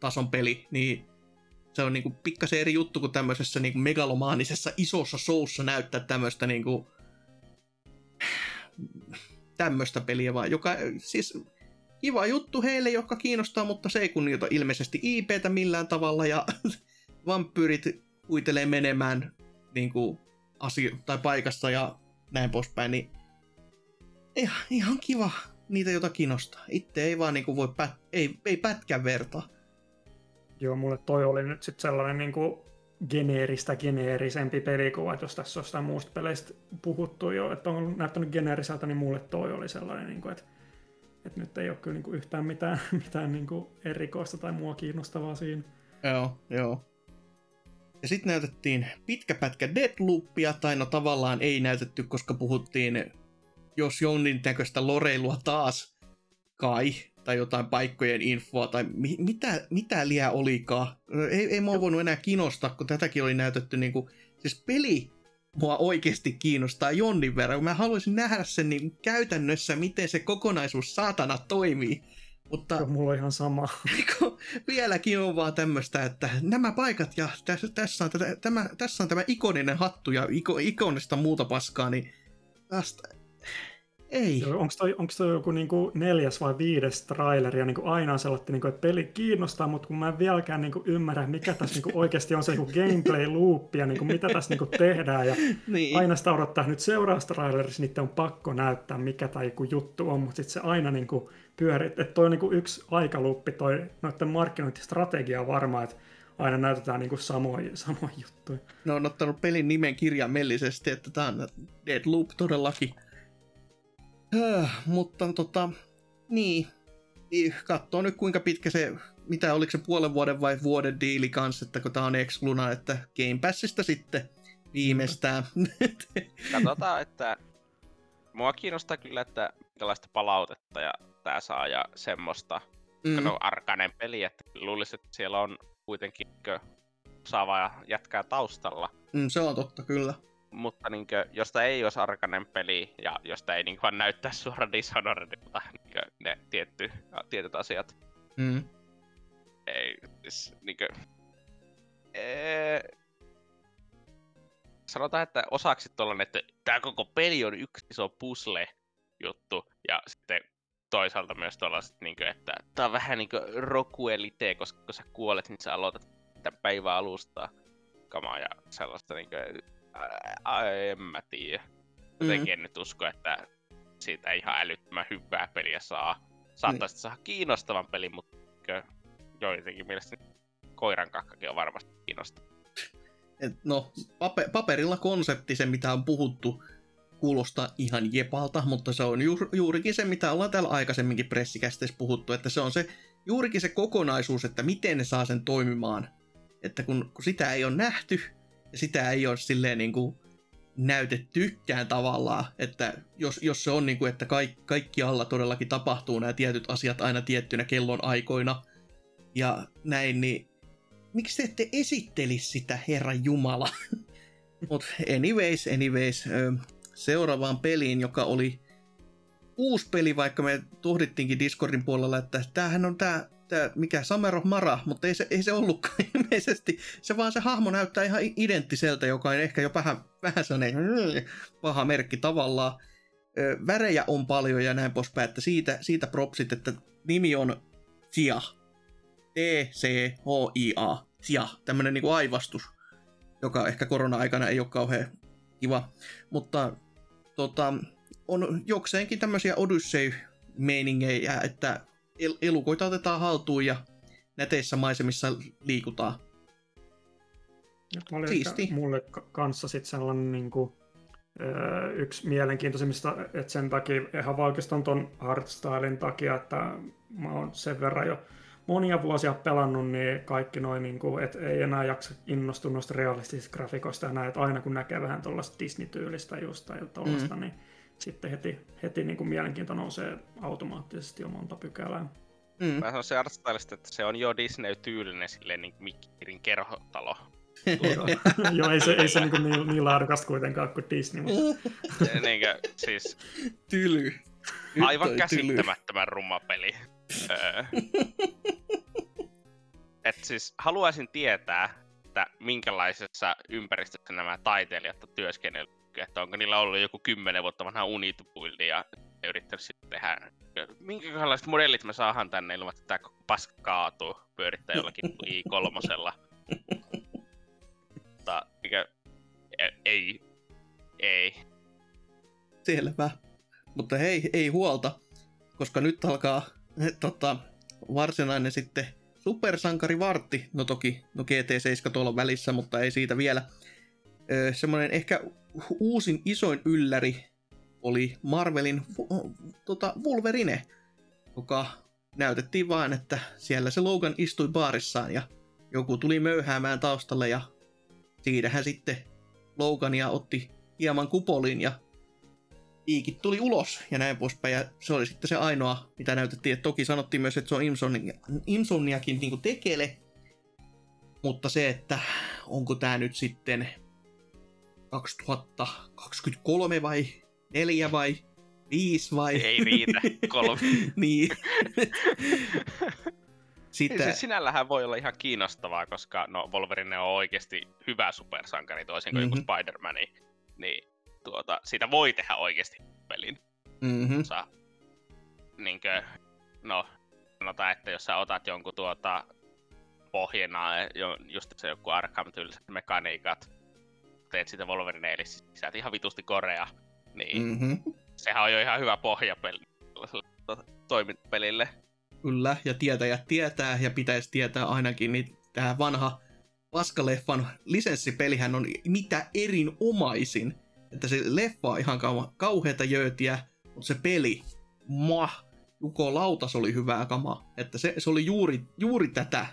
tason peli, niin se on niinku pikkasen eri juttu kuin tämmöisessä niinku megalomaanisessa isossa showssa näyttää tämmöistä niinku tämmöistä peliä vaan, joka siis kiva juttu heille, jotka kiinnostaa, mutta se ei kunnioita ilmeisesti IPtä millään tavalla ja vampyyrit huitelee menemään niin kuin, asio- tai paikassa ja näin poispäin, niin ihan, ihan kiva niitä, joita kiinnostaa. Itse ei vaan niin kuin, voi pät- ei, ei pätkän vertaa. Joo, mulle toi oli nyt sitten sellainen niin kuin geneeristä geneerisempi pelikuva, jos tässä on jostain muusta peleistä puhuttu jo, että on näyttänyt geneeriseltä, niin mulle toi oli sellainen, niin kuin, että et nyt ei ole kyllä niinku yhtään mitään, mitään niinku erikoista tai mua kiinnostavaa siinä. Joo, joo. Ja sitten näytettiin pitkä pätkä Deadloopia, tai no tavallaan ei näytetty, koska puhuttiin jos jonnin näköistä loreilua taas, kai, tai jotain paikkojen infoa, tai mi- mitä, mitä liää olikaan. Ei, ei mua voinut enää kiinnostaa, kun tätäkin oli näytetty niinku, siis peli mua oikeasti kiinnostaa jonnin verran. Mä haluaisin nähdä sen niin käytännössä, miten se kokonaisuus saatana toimii. Mutta Joo, mulla on ihan sama. vieläkin on vaan tämmöistä, että nämä paikat ja tässä, tässä, on, tätä, tämä, tässä on tämä ikoninen hattu ja iko, ikonista muuta paskaa, niin tästä, ei. Onko toi, onko toi joku niinku neljäs vai viides traileri ja niinku aina on sellainen, niinku, että peli kiinnostaa, mutta kun mä en vieläkään niinku ymmärrä, mikä tässä niinku oikeasti on se niinku gameplay loop ja niinku, mitä tässä niinku tehdään. Ja niin. Aina sitä odottaa nyt seuraavassa trailerissa, niiden on pakko näyttää, mikä tämä joku juttu on, mutta sitten se aina niinku pyörii. Että toi on niinku yksi aikaluuppi, toi noiden markkinointistrategia varmaan, että aina näytetään niinku samoja, samoja juttuja. Ne on ottanut pelin nimen kirjaimellisesti, että tämä on Deadloop todellakin. Höh, mutta tota, niin. Katsoo nyt kuinka pitkä se, mitä oliko se puolen vuoden vai vuoden diili kanssa, että kun tää on Excluna, että Game Passista sitten viimeistään. Katsotaan, että mua kiinnostaa kyllä, että minkälaista palautetta ja tää saa ja semmoista. mm. no, arkainen peli, että luulisin, että siellä on kuitenkin saavaa jätkää taustalla. Mm, se on totta, kyllä. Mutta niin kuin, josta ei olisi arkainen peli ja josta ei niin vaan näyttää suoraan Dishonoredilta niin ne tietty, tietyt asiat. Mm. Ei, siis, niin kuin, ee, sanotaan, että osaksi tuollainen, että tämä koko peli on yksi iso puzzle juttu ja sitten toisaalta myös tuollaiset, niin kuin, että tämä on vähän niin kuin rokuelite, koska kun sä kuolet, niin sä aloitat tämän päivän alusta kamaa ja sellaista niin kuin, ää, en mä tiedä. Jotenkin mm. en nyt usko, että siitä ihan älyttömän hyvää peliä saa. Saattaisi niin. saada kiinnostavan pelin, mutta joidenkin mielestä koiran kakkakin on varmasti kiinnostava. Et no, pape- paperilla konsepti, se mitä on puhuttu, kuulostaa ihan jepalta, mutta se on ju- juurikin se, mitä ollaan täällä aikaisemminkin pressikästeessä puhuttu, että se on se juurikin se kokonaisuus, että miten ne saa sen toimimaan. Että kun, kun sitä ei ole nähty, sitä ei ole silleen niin kuin näytettykään tavallaan, että jos, jos se on niin kuin, että kaikki, alla todellakin tapahtuu nämä tietyt asiat aina tiettynä kellon aikoina ja näin, niin miksi te ette esittelisi sitä, Herra Jumala? Mutta anyways, anyways, seuraavaan peliin, joka oli uusi peli, vaikka me tuhdittiinkin Discordin puolella, että tämähän on tämä, tämä mikä Summer of Mara, mutta ei se, ei se ollutkaan ilmeisesti. Se vaan se hahmo näyttää ihan identtiseltä, joka on ehkä jo vähän, vähän sellainen paha merkki tavallaan. Värejä on paljon ja näin poispäin, että siitä, siitä propsit, että nimi on Tia. T-C-H-I-A. Tia, tämmönen niinku aivastus, joka ehkä korona-aikana ei ole kauhean kiva. Mutta tota, on jokseenkin tämmöisiä Odyssey-meiningejä, että el- elukoita otetaan haltuun ja näteissä maisemissa liikutaan. Oli Siisti. mulle kanssa sitten sellainen niin kuin, yksi mielenkiintoisimmista, että sen takia, ihan vaan oikeastaan ton hardstylen takia, että mä oon sen verran jo monia vuosia pelannut, niin kaikki noin, niin kuin, että ei enää jaksa innostua noista realistisista grafikoista ja näin, että aina kun näkee vähän tuollaista Disney-tyylistä just tai tuollaista, mm. niin sitten heti, heti niin kuin mielenkiinto nousee automaattisesti jo monta pykälää. Mm. Mä sanon se artstylista, että se on jo Disney-tyylinen silleen niin Mikkirin kerhotalo. Joo, ei se, ei se niin, niin, niin laadukasta kuitenkaan kuin Disney. Mutta... niin kuin, siis... Tyly. Aivan käsittämättömän rumma peli. Et siis haluaisin tietää, että minkälaisessa ympäristössä nämä taiteilijat on työskennellyt. Että onko niillä ollut joku kymmenen vuotta vanha unitupuildi ja yrittänyt sitten tehdä, minkälaiset modellit me saahan tänne ilman, että tämä paska kaatuu pyörittää jollakin i3. Mutta mikä, e, ei, ei. Selvä. Mutta hei, ei huolta, koska nyt alkaa tota, varsinainen sitten supersankari Vartti, no toki no GT7 tuolla välissä, mutta ei siitä vielä. Öö, semmoinen ehkä uusin isoin ylläri oli Marvelin tota, Wolverine, joka näytettiin vain, että siellä se Logan istui baarissaan ja joku tuli möyhäämään taustalle ja siinähän sitten Logania otti hieman kupolin ja piikit tuli ulos ja näin poispäin. Ja se oli sitten se ainoa, mitä näytettiin. Et toki sanottiin myös, että se on Imsomnia, Imsomniakin niin tekele. Mutta se, että onko tämä nyt sitten 2023 vai 4 vai 5 vai... Ei riitä, kolme. niin. Sitten... Siis sinällähän voi olla ihan kiinnostavaa, koska no Wolverine on oikeasti hyvä supersankari toisin kuin mm-hmm. joku Spider-Man. Niin tuota, siitä voi tehdä oikeasti pelin. Mm-hmm. Sä, niinkö, no, sanotaan, että jos sä otat jonkun tuota pohjana, just se joku Arkham-tyyliset mekaniikat, teet sitä Wolverine, eli sisältä ihan vitusti korea, niin mm-hmm. sehän on jo ihan hyvä pohja peli, toimintapelille. Kyllä, ja tietäjät tietää, ja pitäisi tietää ainakin, niin tämä vanha paskaleffan lisenssipelihän on mitä erinomaisin että se leffa on ihan kau- kauheata jöötiä, mutta se peli, mah, Juko Lautas oli hyvää kamaa. Että se, se oli juuri, juuri tätä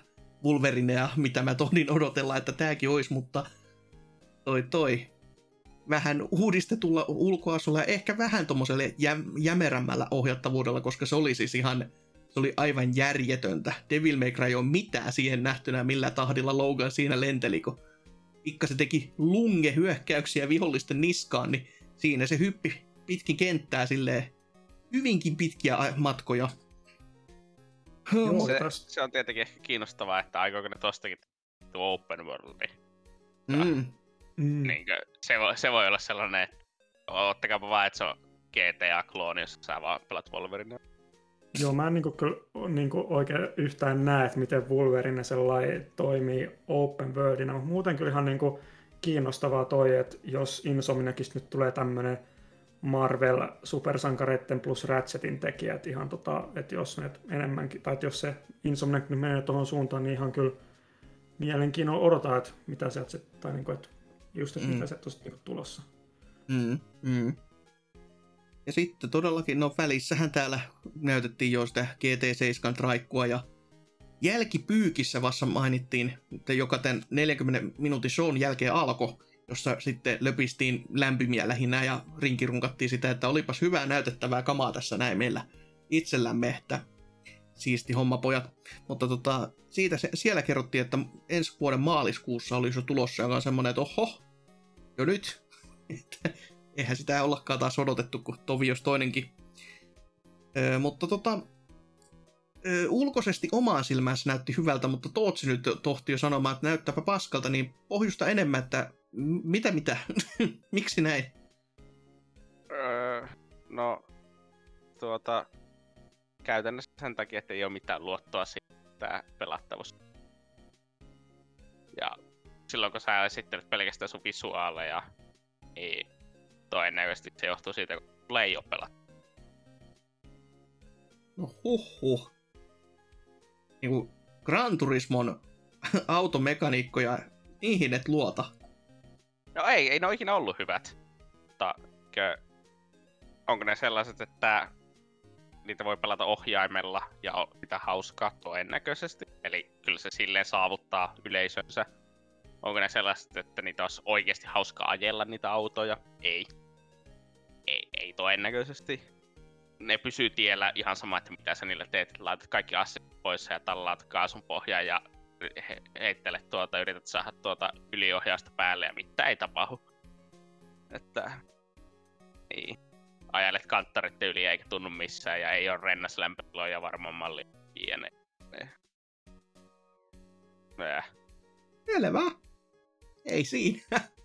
Wolverinea, mitä mä tohdin odotella, että tääkin olisi, mutta toi toi vähän uudistetulla ulkoasulla ja ehkä vähän tommoselle jä, jämerämmällä ohjattavuudella, koska se oli siis ihan se oli aivan järjetöntä. Devil May Cry on mitään siihen nähtynä, millä tahdilla Logan siinä lenteli, kun pikka se teki lunge hyökkäyksiä vihollisten niskaan, niin siinä se hyppi pitkin kenttää silleen hyvinkin pitkiä matkoja. Joo, Se, tästä- se on tietenkin ehkä kiinnostavaa, että aikooko ne tostakin tuo open worldi. Mm. Mm. Niinkö, se, voi, se voi olla sellainen, että ottakaapa vaan, että se on GTA-klooni, jos sä vaan pelat Wolverine. Joo, mä en niinku kyllä niinku oikein yhtään näe, että miten Wolverine sellainen toimii open worldina, mutta muuten kyllä ihan niinku kiinnostavaa toi, että jos Insomniakista nyt tulee tämmönen Marvel supersankareitten plus Ratchetin tekijät ihan tota, että jos ne enemmänkin, tai jos se Insomniac nyt menee tuohon suuntaan, niin ihan kyllä mielenkiinnolla odotaan, että mitä sieltä sit, tai niinku, että just, että Mm. mitä sieltä on niinku tulossa. Mm, mm. Ja sitten todellakin, no välissähän täällä näytettiin jo sitä GT7 traikkua ja jälkipyykissä vasta mainittiin, että joka tämän 40 minuutin shown jälkeen alkoi, jossa sitten löpistiin lämpimiä lähinnä ja rinkirunkattiin sitä, että olipas hyvää näytettävää kamaa tässä näin meillä itsellämme, että siisti homma pojat. Mutta tota, siitä se, siellä kerrottiin, että ensi vuoden maaliskuussa olisi jo tulossa, joka on semmoinen, että oho, jo nyt, eihän sitä ollakaan taas odotettu, kun tovi jos toinenkin. Öö, mutta tota, öö, ulkoisesti omaan silmään se näytti hyvältä, mutta Tootsi nyt tohti jo sanomaan, että näyttääpä paskalta, niin pohjusta enemmän, että mitä mitä, miksi näin? Öö, no, tuota, käytännössä sen takia, että ei ole mitään luottoa siihen, tää pelattavuus. Ja silloin kun sä esittelet pelkästään sun visuaaleja, niin todennäköisesti se johtuu siitä, kun sulla ei ole pelattu. No huh Niinku Gran Turismon automekaniikkoja, niihin et luota. No ei, ei ne ole ikinä ollut hyvät. Mutta kö, onko ne sellaiset, että niitä voi pelata ohjaimella ja mitä hauskaa todennäköisesti. Eli kyllä se silleen saavuttaa yleisönsä. Onko ne sellaiset, että niitä olisi oikeasti hauskaa ajella niitä autoja? Ei. Ei, ei todennäköisesti. Ne pysyy tiellä ihan sama, että mitä sä niillä teet. Laitat kaikki asiat pois ja tallaat kaasun pohjaan ja he- heittelet tuota, yrität saada tuota yliohjausta päälle ja mitään ei tapahdu. Että, niin. Ajelet kanttarit yli eikä tunnu missään ja ei ole rennas lämpötiloja varmaan malli. Eh. Eh. Selvä. Ei siinä.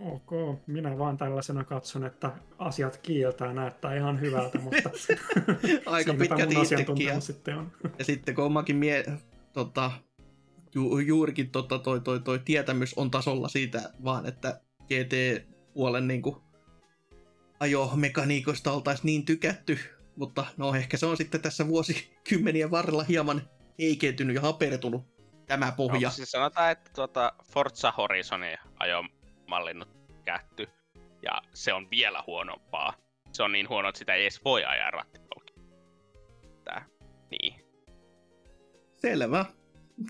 Ok, minä vaan tällaisena katson, että asiat kieltää, näyttää ihan hyvältä, mutta Aika pitkälti mun itsekin. Sitten on. ja sitten kun omakin mie, tota, ju, juurikin tota, toi, toi, toi tietämys on tasolla siitä vaan, että GT-puolen niinku ajomekaniikoista oltaisiin niin tykätty, mutta no ehkä se on sitten tässä vuosikymmenien varrella hieman heikentynyt ja hapertunut tämä pohja. No, siis sanotaan, että tuota Forza Horizonin ajomallinnut kätty. Ja se on vielä huonompaa. Se on niin huono, että sitä ei edes voi ajaa rattikolla. Tää. Niin. Selvä.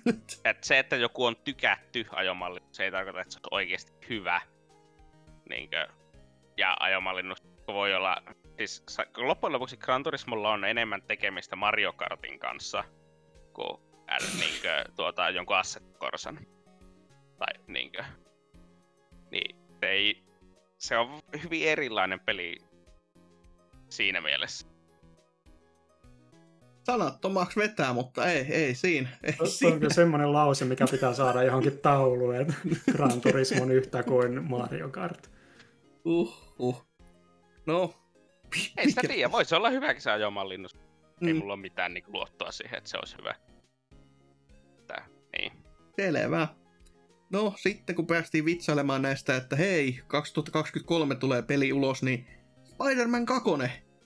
Et se, että joku on tykätty ajomalli, se ei tarkoita, että se on oikeasti hyvä. Niinkö, ja ajomallinnus voi olla... Siis loppujen lopuksi Gran Turismolla on enemmän tekemistä Mario Kartin kanssa kuin niinkö, tuota, jonkun Asset Corsan. Tai niinkö. Niin, se, ei, se on hyvin erilainen peli siinä mielessä. Sanattomaksi vetää, mutta ei, ei siinä. Ei Se on siinä. kyllä semmoinen lause, mikä pitää saada johonkin tauluun, että Gran Turismo on yhtä kuin Mario Kart. Uh, uh. No. Ei sitä tiedä, voisi olla hyväkin se ajomallinnus. Mm. Ei Mm. mulla ole mitään niin luottoa siihen, että se olisi hyvä. Selvä. No, sitten kun päästiin vitsailemaan näistä, että hei, 2023 tulee peli ulos, niin Spider-Man 2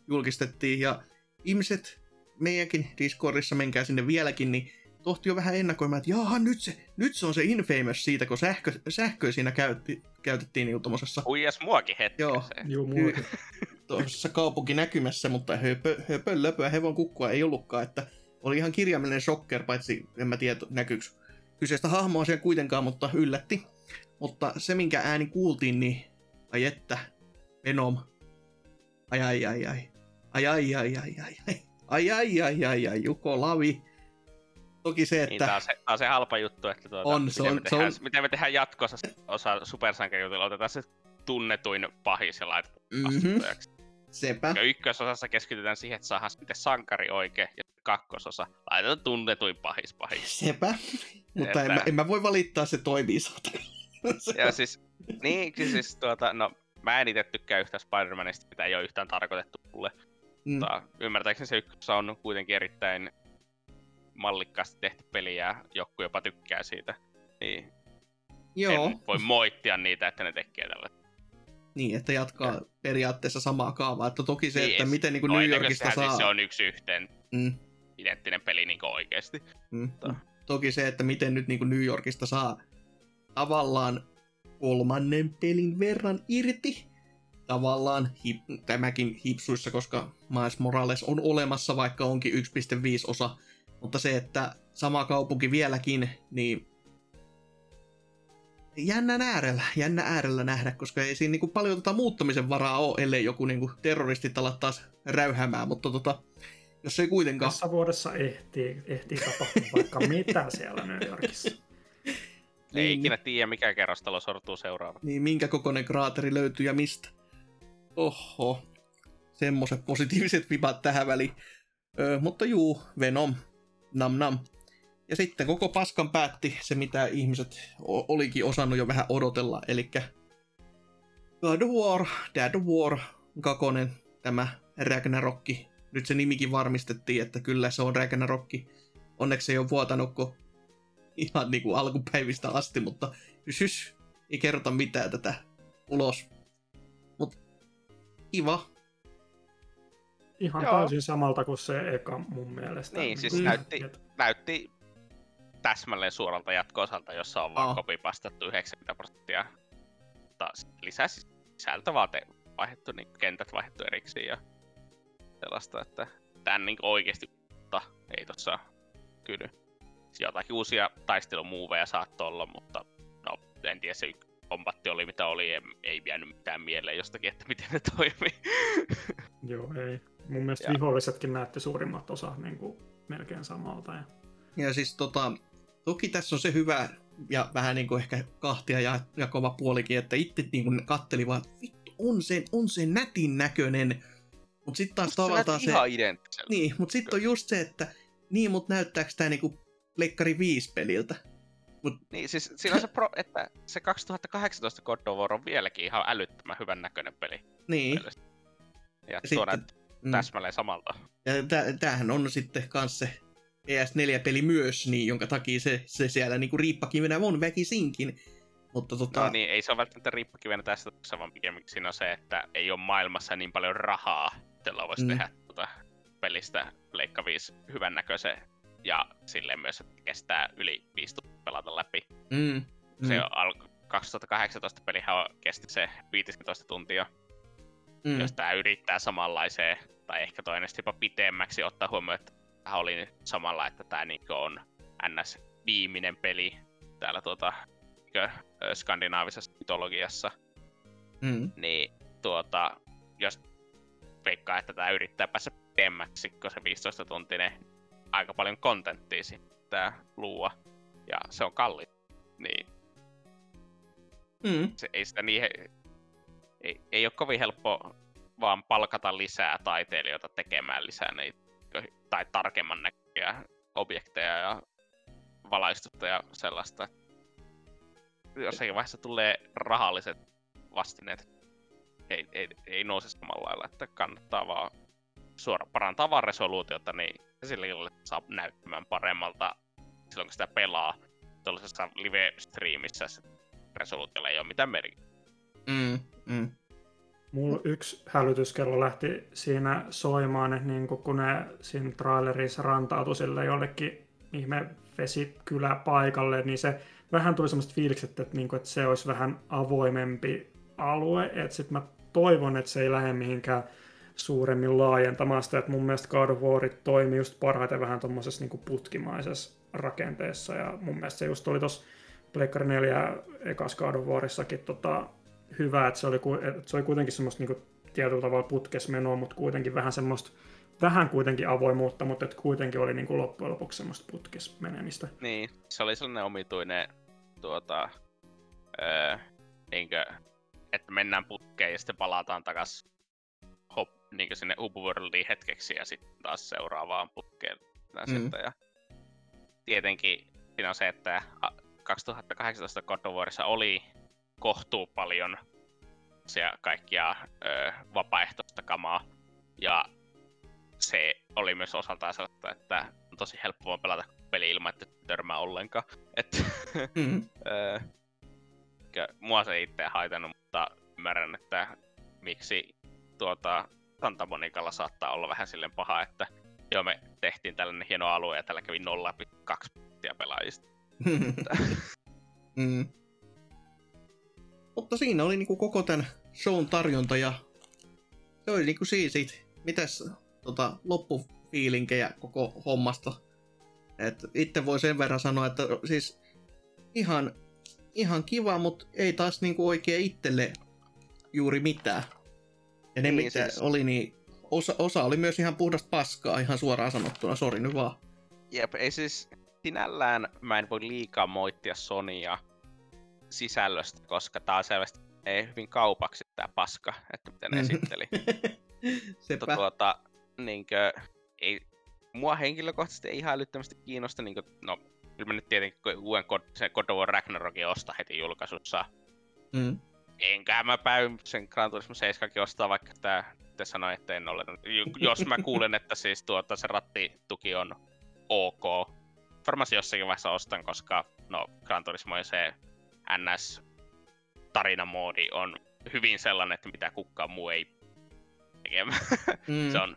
julkistettiin ja ihmiset meidänkin Discordissa, menkää sinne vieläkin, niin tohti jo vähän ennakoimaan, että jaha, nyt se, nyt se on se Infamous siitä, kun sähkö, sähköä siinä käytti, käytettiin niin tuommoisessa Huijas muakin hetken Joo. se. Juu, muukin. tuossa kaupunkinäkymässä, mutta höpö, höpö löpöä hevon kukkua ei ollutkaan, että oli ihan kirjaimellinen shocker, paitsi en mä tiedä näkyykö kyseistä hahmoa siellä kuitenkaan, mutta yllätti. Mutta se, minkä ääni kuultiin, niin ai että, Venom. Ai ai ai ai. Ai ai ai ai ai ai. Ai ai ai ai ai, Juko Lavi. Toki se, Niin, että... tää on se, tää on se halpa juttu, että tuota, On, miten, se me on- se tehdään, on- miten me tehdään jatkossa se osa supersankarijutilla, otetaan se tunnetuin pahis ja laitetaan Mhm, vastustajaksi. sepä. Ja ykkösosassa keskitytään siihen, että saadaan sitten sankari oikein, ja kakkososa laitetaan tunnetuin pahis pahis. Sepä. Mutta en, mä, en mä voi valittaa, se toimii Ja siis, niin, siis tuota, no, mä en itse tykkää yhtään Spider-Manista, mitä ei ole yhtään tarkoitettu mulle. Mm. Mutta ymmärtääkseni se ykkössä on kuitenkin erittäin mallikkaasti tehty peli ja joku jopa tykkää siitä. Niin Joo, en voi moittia niitä, että ne tekee tällä. niin, että jatkaa periaatteessa samaa kaavaa. Että toki se, Niin, että et- miten niin New Yorkista saa... Siis se on yksi yhteen Mm, identtinen peli niin oikeasti. mm. Mutta- Toki se, että miten nyt niin New Yorkista saa tavallaan kolmannen pelin verran irti. Tavallaan hip, tämäkin hipsuissa, koska Miles Morales on olemassa, vaikka onkin 1.5 osa. Mutta se, että sama kaupunki vieläkin, niin jännän äärellä, jännä äärellä nähdä, koska ei siinä niinku paljon tota muuttamisen varaa ole, ellei joku niinku terroristit ala taas räyhämään, mutta tota, jos ei kuitenkaan... Tässä vuodessa ehtii, ehtii tapahtua vaikka mitä siellä New Yorkissa. Ei Niin, ikinä tiedä, mikä kerrostalo sortuu seuraava. Niin minkä kokoinen kraateri löytyy ja mistä. Oho. Semmoiset positiiviset vibat tähän väliin. Öö, mutta juu, Venom. Nam nam. Ja sitten koko paskan päätti se, mitä ihmiset o- olikin osannut jo vähän odotella. Eli God of War, Dad of War, kakonen, tämä Ragnarokki. Nyt se nimikin varmistettiin, että kyllä se on Ragnarokki. Onneksi se ei ole vuotanut kuin ihan niin kuin alkupäivistä asti, mutta hys, hys, ei kerrota mitään tätä ulos. Mut kiva. Ihan Joo. täysin samalta kuin se eka mun mielestä. Niin, siis kuin- näytti- Näytti täsmälleen suoralta jatko-osalta, jossa on vaan Aa. kopipastattu 90 prosenttia. Mutta lisää sis- sisältö vaan te- vaihdettu, niin kentät vaihdettu erikseen ja sellaista, että tän niin oikeesti mutta ei tossa kyllä. Siis Jotakin uusia taistelumuoveja saattoi olla, mutta no, en tiedä se kombatti oli mitä oli, ei, ei jäänyt mitään mieleen jostakin, että miten ne toimii. Joo, ei. Mun mielestä Ja- vihollisetkin näytti suurimmat osa niin kuin melkein samalta. Ja... Ja siis tota, toki tässä on se hyvä ja vähän niin kuin ehkä kahtia ja, jakova puolikin, että itse niin kuin katteli vaan, että vittu, on se, on se nätin näköinen. Mutta sitten taas tavallaan se... ihan identtiseltä. Niin, mutta sitten on just se, että niin, mutta näyttääkö tämä niinku Pleikkari 5 peliltä? Niin, siis siinä on se, pro, että se 2018 God of War on vieläkin ihan älyttömän hyvän näköinen peli. Niin. mielestäni. Ja, Ja sitten, mm, täsmälleen samalta. ja tä- tämähän on sitten kans se PS4-peli myös, niin jonka takia se, se siellä niinku riippakivenä on väkisinkin. Mutta tota, No niin, ei se ole välttämättä riippakivenä tässä vaan pikemminkin siinä on se, että ei ole maailmassa niin paljon rahaa, jolla voisi Mm. tehdä tuota pelistä Pleikka 5 hyvännäköisen ja silleen myös, että kestää yli 5 tuntia pelata läpi. mm, Mm. Se on al- 2018 pelihän on- kesti se 15 tuntia, mm, jos tää yrittää samanlaiseen, tai ehkä toinen jopa pitemmäksi ottaa huomioon, että tää oli nyt samalla, että tää niinku on ns. viimeinen peli täällä tuota, niinkö, ö, skandinaavisessa mytologiassa, mm, niin tuota, jos veikkaa, että tää yrittää päästä pidemmäksi, kun se 15 tuntinen aika paljon kontenttia tää luua, ja se on kalli, niin mm, se, ei sitä niin, ei, ei ole kovin helppo vaan palkata lisää taiteilijoita tekemään lisää niitä, tai tarkemman näköisiä objekteja ja valaistusta ja sellaista. Jossakin vaiheessa tulee rahalliset vastineet, ei, ei, ei nouse samalla lailla, että kannattaa vaan suora parantaa vaan resoluutiota, niin se sillä lailla saa näyttämään paremmalta silloin, kun sitä pelaa tuollaisessa live-striimissä se resoluutiolla ei ole mitään merkitystä. mm, mm, Mulla yksi hälytyskello lähti siinä soimaan, että niin kun ne siinä trailerissa rantautui sille jollekin ihme vesikylä paikalle, niin se vähän tuli semmoista fiilikset, että, niin kun, että se olisi vähän avoimempi alue. Että sit mä toivon, että se ei lähde mihinkään suuremmin laajentamaan sitä, että mun mielestä God of War toimii just parhaiten vähän tuommoisessa niin putkimaisessa rakenteessa, ja mun mielestä se just oli tuossa Pleikkari 4 ekas God of Warissakin tota, hyvä, että se oli, että se oli kuitenkin semmoista niin tietyllä tavalla putkesmenoa, mutta kuitenkin vähän semmoista vähän kuitenkin avoimuutta, mutta et kuitenkin oli niin kuin loppujen lopuksi semmoista putkes menemistä. Niin, se oli sellainen omituinen, tuota, öö, niinkö, että mennään putkeen ja sitten palataan takas hop, niinkö sinne Uberworldiin hetkeksi ja sitten taas seuraavaan putkeen. Mm. Ja tietenkin siinä on se, että 2018 God of Warissa oli kohtuu paljon kaikkia ö, vapaaehtoista kamaa. Ja se oli myös osaltaan sellaista, että on tosi helppoa pelata peli ilman, että törmää ollenkaan. Et, ö, mua se itse haitannut, mutta ymmärrän, että miksi tuota Santa Monicalla saattaa olla vähän silleen paha, että joo me tehtiin tällainen hieno alue ja tällä kävi 0,2 prosenttia pelaajista. mm. Mutta siinä oli niinku koko tämän shown tarjonta ja se oli niinku siinä sit. Mitäs tota, loppufiilinkejä koko hommasta? Et itse voi sen verran sanoa, että siis ihan, ihan kiva, mutta ei taas niinku oikein itselle juuri mitään. Ja ne niin, mitä siis... oli, niin osa, osa oli myös ihan puhdasta paskaa, ihan suoraan sanottuna, sori nyt vaan. Jep, ei siis sinällään mä en voi liikaa moittia Sonia sisällöstä, koska tää on selvästi ei hyvin kaupaksi tää paska, että miten ne esitteli. Sepä. Mutta tuota, niinkö, ei, mua henkilökohtaisesti ei ihan älyttömästi kiinnosta, niinkö, no, kyllä mä nyt tietenkin uuden God, sen God of Ragnarokin osta heti julkaisussa. Mm. Enkä mä päin sen Gran Turismo 7 ostaa, vaikka tää te sanoi, että en ole. Jos mä kuulen, että siis tuota, se rattituki on ok, varmasti jossakin vaiheessa ostan, koska no, Gran Turismo ja se NS tarinamoodi on hyvin sellainen, että mitä kukaan muu ei tekemään. Mm. se on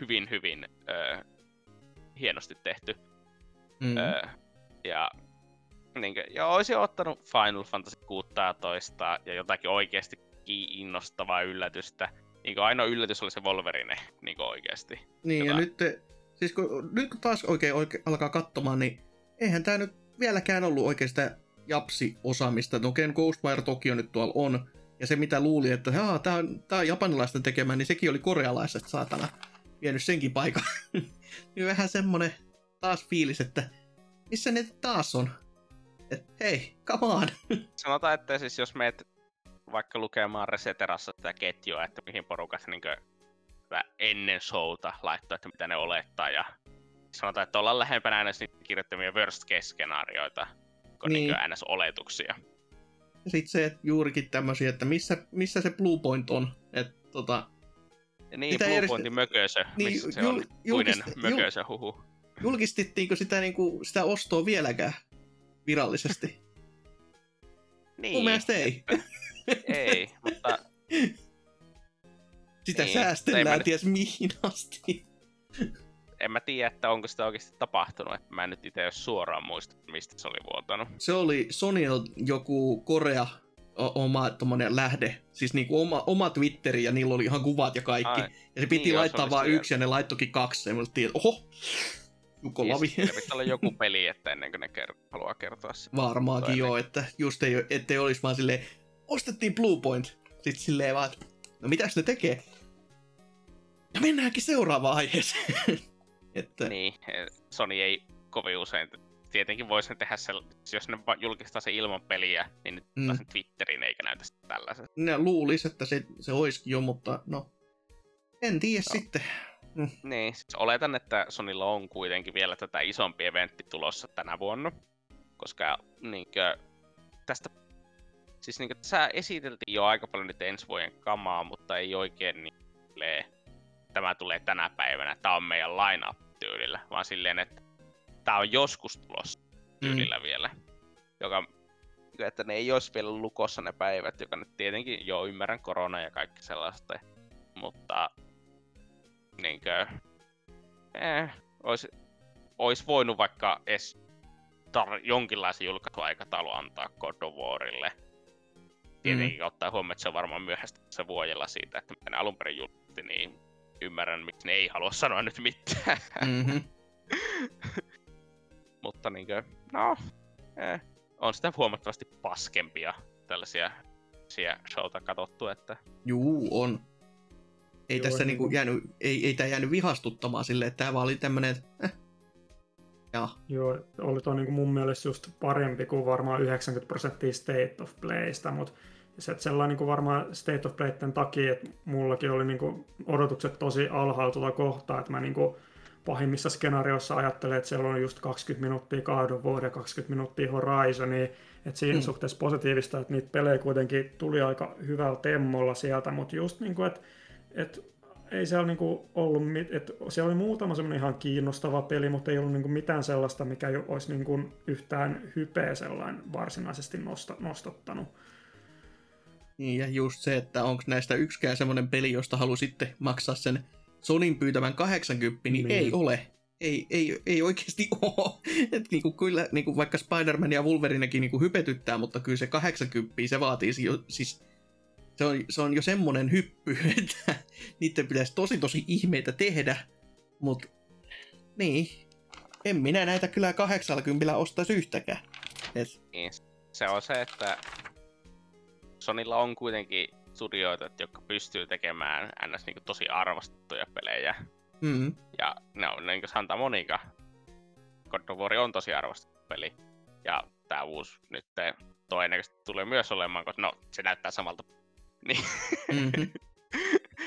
hyvin, hyvin ö, hienosti tehty. Mm. Ö, ja niin kuin, ja olisin ottanut Final Fantasy 16 ja jotakin oikeasti innostavaa yllätystä. Niin kuin ainoa yllätys oli se Wolverine niin kuin oikeasti. Niin, Jota... ja nyt, siis kun, nyt kun taas oikein, oikein alkaa katsomaan, niin eihän tämä nyt vieläkään ollut oikein sitä japsi-osaamista. No Ken Ghostwire Tokyo nyt tuolla on, ja se mitä luuli, että tämä on, tää on japanilaisten tekemä, niin sekin oli korealaiset saatana vienyt senkin paikan. niin vähän semmonen taas fiilis, että missä ne taas on? Et hei, come on! Sanotaan, että siis jos meet vaikka lukemaan Reseterassa tätä ketjua, että mihin porukat niin ennen showta laittoi, että mitä ne olettaa, ja sanotaan, että ollaan lähempänä aina kirjoittamia worst case skenaarioita kuin niin. niin NS-oletuksia. Ja sitten se, että juurikin tämmöisiä, että missä, missä se Blue Point on. Että tota, ja niin, Blue järjest... Pointin mökösö, niin, missä se jul, on julkist, mökösö, huhu. Julkistettiinko sitä, niinku, sitä ostoa vieläkään virallisesti? niin. Mun mielestä ei. ei, mutta... Sitä niin, säästellään ties mihin asti en mä tiedä, että onko sitä oikeasti tapahtunut, että mä en nyt itse suoraan muista, mistä se oli vuotanut. Se oli Sonyl joku Korea oma tommonen lähde, siis niinku oma, oma Twitteri ja niillä oli ihan kuvat ja kaikki. Ai, ja se piti niin, laittaa vain yksi ja ne laittokin kaksi. Ja mä oho, Jukko yes, Lavi. Pitää olla joku peli, että ennen kuin ne ker- haluaa kertoa sitä. Varmaankin joo, että just ei, ettei olisi vaan silleen, ostettiin Blue Point. Sitten silleen vaan, no mitäs ne tekee? Ja mennäänkin seuraavaan aiheeseen. Että... Niin, Sony ei kovin usein tietenkin voisi tehdä se, jos ne julkistaa se ilman peliä, niin nyt mm. sen Twitterin eikä näytä tällaisen. Ne luulis, että se, se olisikin jo, mutta no, en tiedä no. sitten. Mm. Niin, siis oletan, että Sonilla on kuitenkin vielä tätä isompi eventti tulossa tänä vuonna, koska niinkö, tästä, siis niinkö, tässä esiteltiin jo aika paljon nyt ensi vuoden kamaa, mutta ei oikein niin tämä tulee tänä päivänä, tämä on meidän line tyylillä, vaan silleen, että tämä on joskus tulossa tyylillä mm. vielä. Joka, että ne ei olisi vielä lukossa ne päivät, joka nyt tietenkin jo ymmärrän korona ja kaikki sellaista, mutta niinkö, eh, olisi, olisi voinut vaikka edes tar- jonkinlaisen julkaisuaikataulu antaa God of Warille. Tietenkin mm. ottaa huomioon, että se on varmaan myöhäistä se vuojella siitä, että miten alun perin julkaisti, niin ymmärrän, miksi ne ei halua sanoa nyt mitään. Mm-hmm. Mutta niinkö, no, eh, on sitä huomattavasti paskempia tällaisia showta katsottu, että... Juu, on. Ei Joo, tässä niin niinku kuin- jäänyt, ei, ei tää jäänyt vihastuttamaan silleen, että tää vaan oli tämmönen, että eh. ja, Joo, oli tuo niin mun mielestä just parempi kuin varmaan 90 prosenttia State of Playstä, mutta se, että sellainen niin kuin varmaan State of Playten takia, että mullakin oli niin kuin odotukset tosi alhaalla tuota kohtaa, että mä niin kuin pahimmissa skenaarioissa ajattelen, että siellä on just 20 minuuttia War ja 20 minuuttia Horizonia, että siinä mm. suhteessa positiivista, että niitä pelejä kuitenkin tuli aika hyvällä temmolla sieltä, mutta just niin kuin, että, että ei siellä niinku ollut, mit- et siellä oli muutama semmoinen ihan kiinnostava peli, mutta ei ollut niinku mitään sellaista, mikä jo olisi niinku yhtään hypeä sellainen varsinaisesti nosta, nostattanut. niin, ja just se, että onko näistä yksikään semmonen peli, josta halusitte maksaa sen Sonin pyytävän 80, niin, Niin. ei ole. Ei, ei, ei oikeasti ole. Et niinku, kyllä, niinku, vaikka Spider-Man ja Wolverinekin niinku hypetyttää, mutta kyllä se 80, se vaatii si- siis se on, se on jo semmonen hyppy, että niiden pitäisi tosi tosi ihmeitä tehdä, mutta niin, en minä näitä kyllä 80 ostaisi yhtäkään. Et, Niin, se on se, että Sonilla on kuitenkin studioita, jotka pystyy tekemään ns. Niin tosi arvostettuja pelejä. mm, Ja ne on niin kuin Santa Monica. God of War on tosi arvostettu peli. Ja tää uusi nyt todennäköisesti tulee myös olemaan, koska no, se näyttää samalta. Niin, mm-hmm.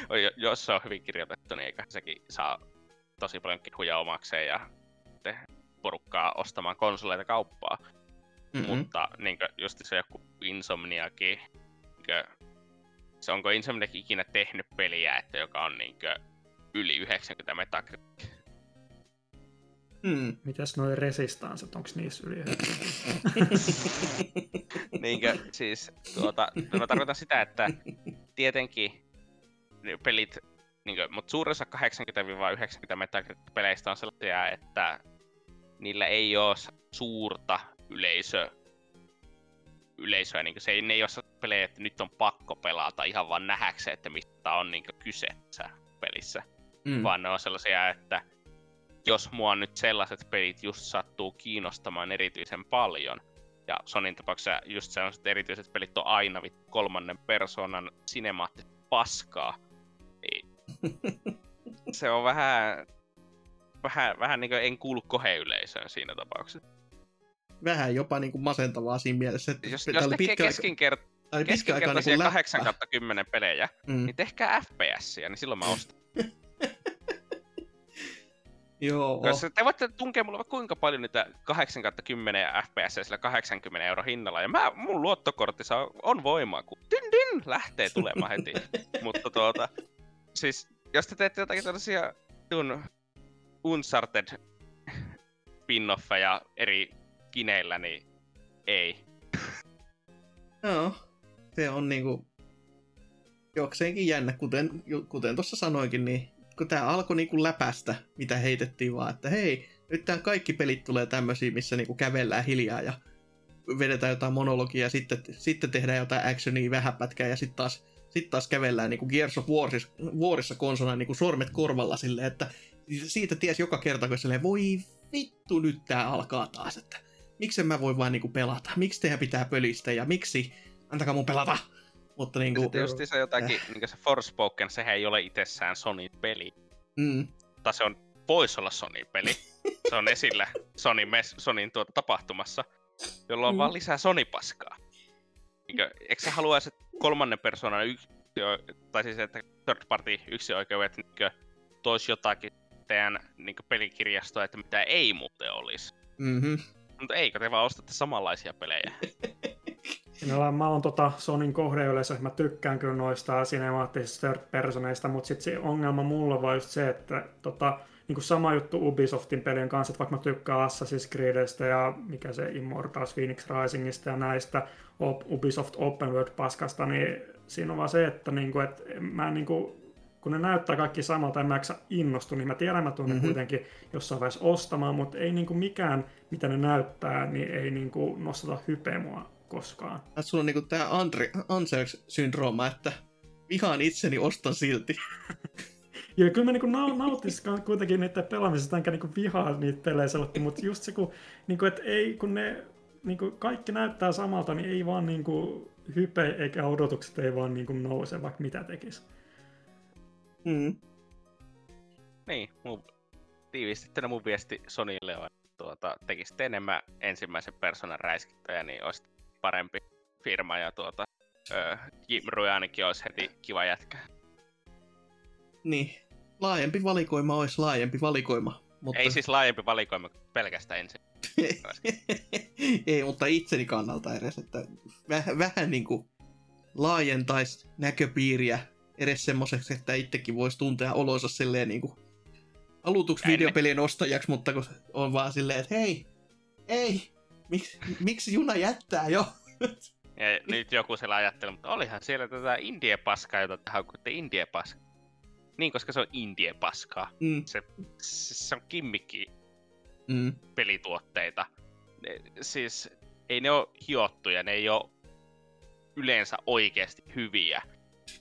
jo- jos se on hyvin kirjoitettu, niin eikä sekin saa tosi paljon kehuja omakseen ja sitten porukkaa ostamaan konsoleita kauppaa. Mm-hmm. Mutta niin just se joku Insomniakin, niinkö, se onko Insomniakin ikinä tehnyt peliä, että joka on niinkö yli 90 Metacritic. Mm. Mitäs noin resistanssit, onko niissä yli 90? niinkö, siis tuota, mä tarkoitan sitä, että tietenkin pelit, niinkö, mutta suurin osa 80-90 Metacritic-peleistä on sellaisia, että niillä ei ole suurta yleisö, yleisöä, niin se ei, ne ei ole pelejä, että nyt on pakko pelata ihan vaan nähäkseen, että mistä on niin kyse tässä pelissä. Mm. Vaan ne on sellaisia, että jos mua nyt sellaiset pelit just sattuu kiinnostamaan erityisen paljon, ja Sonin tapauksessa just sellaiset erityiset pelit on aina vittu kolmannen persoonan sinemaattista paskaa, niin se on vähän, vähän, vähän niin kuin en kuulu koheyleisöön siinä tapauksessa. Vähän jopa niin kuin masentavaa siinä mielessä, että Jos, jos tekee pitkä aika, keskinkert- tää oli pitkä niin keskinkertaisia kuin läppä. 8 kautta 10 pelejä, Mm. niin tehkää FPSiä, niin silloin mä ostan. Joo, Koska te voitte tunkea mulle vaikka kuinka paljon niitä 8 10 FPS sillä 80 euro hinnalla, ja mä, mun luottokortti saa, on voimaa, kun dyn dyn lähtee tulemaan heti. Mutta tuota, siis jos te teette jotakin tällaisia tun Uncharted spin-offeja eri kineillä, niin ei. Joo, se on niinku jokseenkin jännä, kuten, kuten tuossa sanoinkin, niin kun tää alkoi niinku läpästä, mitä heitettiin vaan, että hei, nyt tää kaikki pelit tulee tämmösiä, missä niinku kävellään hiljaa ja vedetään jotain monologia ja sitten, sitten tehdään jotain actionia vähäpätkää ja sitten taas, sit taas kävellään niinku Gears of Warissa, Warissa konsona niinku sormet korvalla silleen, että siitä ties joka kerta, kun silleen, voi vittu nyt tää alkaa taas, että miksen mä voi vaan niinku pelata, miksi teidän pitää pölistä ja miksi, antakaa mun pelata. Mutta niinku, Sitten just se jotakin, niin se Forspoken, sehän ei ole itsessään Sonyn peli, mm, mutta se on, voisi olla Sonyn peli. Se on esillä Sonyn, mes, Sonyn tuota tapahtumassa, jolla on Mm. vaan lisää Sony-paskaa. Niinkö, eikö sä haluaisi, että kolmannen persoonan yksi, tai siis että third party yksioikeudet niinkö, toisi jotakin teidän niinkö, pelikirjastoa, että mitä ei muuten olisi. mm-hmm. Mutta eikö te vaan ostatte samanlaisia pelejä? Sinällään mä oon tota Sonin kohdeyleisö, mä tykkään kyllä noista cinemaattisista third personeista, mutta sitten se ongelma mulla on vaan just se, että tota, niin kuin sama juttu Ubisoftin pelien kanssa, että vaikka mä tykkään Assassin's Creedistä ja mikä se Immortals Phoenix Risingista ja näistä Ubisoft Open World paskasta, niin siinä on vaan se, että, niin kuin, että mä niin kuin, kun ne näyttää kaikki samalta, en mä jaksa innostu, niin mä tiedän, mä Mhm. mm-hmm. kuitenkin jossain vaiheessa ostamaan, mutta ei niin kuin mikään, mitä ne näyttää, niin ei niin kuin nostata hypeä mua koskaan. Että sulla on niinku tää Andre, Anserks-syndrooma, että vihaan itseni, ostan silti. Ja kyllä mä niinku nau- nautis kuitenkin niiden pelaamisesta, enkä niinku vihaa niitä pelejä sellaista, mutta just se, kun, niinku, et ei, kun ne niinku, kaikki näyttää samalta, niin ei vaan niinku, hype eikä odotukset ei vaan niinku nouse, vaikka mitä tekisi. Mm. Niin, mun, tiivistettynä mun viesti Sonille on, että tuota, tekisitte enemmän ensimmäisen persoonan räiskintöjä, niin olisi parempi firma ja tuota, ö, Jim ainakin olisi heti kiva jätkä. Niin. Laajempi valikoima olisi laajempi valikoima. Mutta... Ei siis laajempi valikoima pelkästään ensin. Ei, mutta itseni kannalta edes, että vähän, vähän niin kuin laajentaisi näköpiiriä edes semmoiseksi, että itsekin voisi tuntea olonsa silleen niin kuin alutuksi videopelien ostajaksi, mutta kun on vaan silleen, että hei, ei, miksi, miksi juna jättää jo? Ja nyt joku siellä ajattelee, mutta olihan siellä tätä indie-paskaa, jota te haukutte indie-paskaa. Niin, koska se on indie-paskaa. Mm. Se, se, se on kimmikki Mm. pelituotteita. Ne, siis ei ne ole hiottuja, ne ei ole yleensä oikeasti hyviä,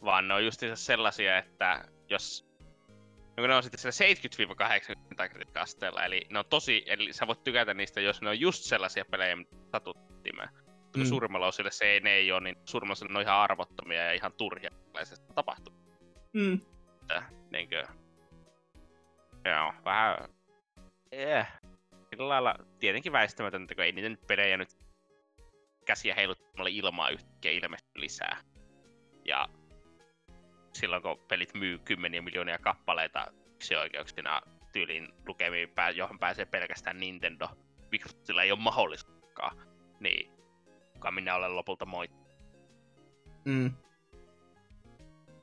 vaan ne on just sellaisia, että jos no ne on sitten siellä 70-80 kasteella, eli ne on tosi, eli sä voit tykätä niistä, jos ne on just sellaisia pelejä, mitä satuttimään. Mm. Suurimmalla osille se ei, ne ei ole, niin suurimmalla ne on ihan arvottomia ja ihan turhia tällaisesta tapahtuu. Mm. Että, niinkö, joo, vähän, eh, sillä lailla tietenkin väistämätöntä, kun ei niitä nyt pelejä nyt käsiä heiluttamalla ilmaa yhtäkkiä ilmeisesti lisää. Ja silloin kun pelit myy kymmeniä miljoonia kappaleita oikeuksina tyyliin lukemiin, johon pääsee pelkästään Nintendo, Microsoftilla ei ole mahdollisuutta, niin kuka minä olen lopulta moi. Mm.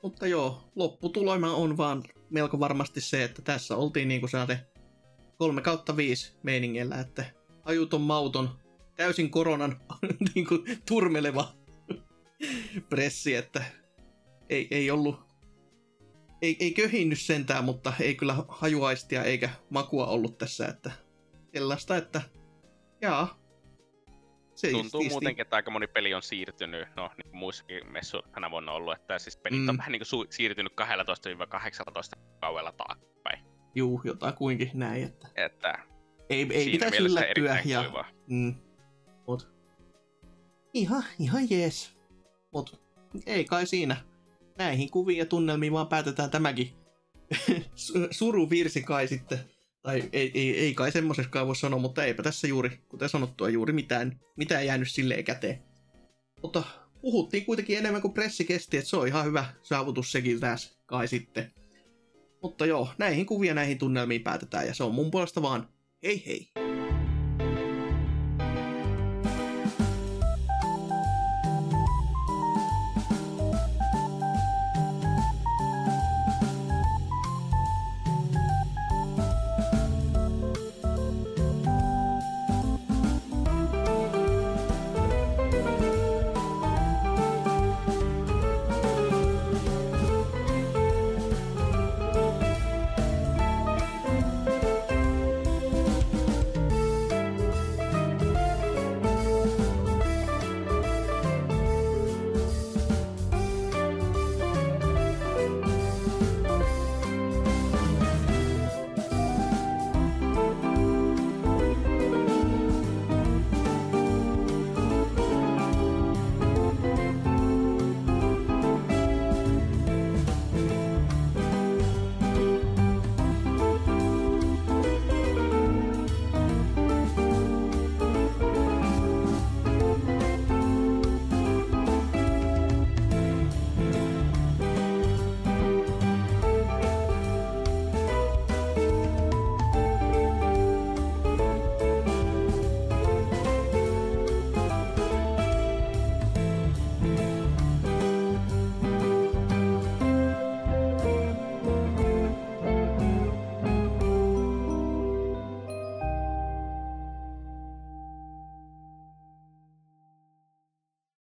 Mutta joo, lopputulema on vaan melko varmasti se, että tässä oltiin niin kuin saate 3 kautta 5 meiningellä, että ajuton mauton, täysin koronan niin kuin, turmeleva pressi, että ei, ei ollut, ei, ei köhinnyt sentään, mutta ei kyllä hajuaistia eikä makua ollut tässä, että sellaista, että jaa. Se Tuntuu isti. muutenkin, että aika moni peli on siirtynyt, no niin kuin muissakin messuilla tänä vuonna ollut, että siis pelit mm. on vähän niin kuin su- siirtynyt 12-18 kauella taaksepäin. Juu, jotakuinkin näin, että, että ei, ei pitäisi yllättyä. Ja, mm, mut, ihan, ihan jees. Mut ei kai siinä. Näihin kuviin ja tunnelmiin vaan päätetään tämäkin suruvirsi kai sitten. Tai ei, ei, ei kai semmoiseskaan voi sanoa, mutta eipä tässä juuri, kuten sanottua, juuri mitään, mitään jäänyt silleen käteen. Mutta puhuttiin kuitenkin enemmän kuin pressi kesti, että se on ihan hyvä saavutus sekin tässä kai sitten. Mutta joo, näihin kuvia näihin tunnelmiin päätetään ja se on mun puolesta vaan hei hei!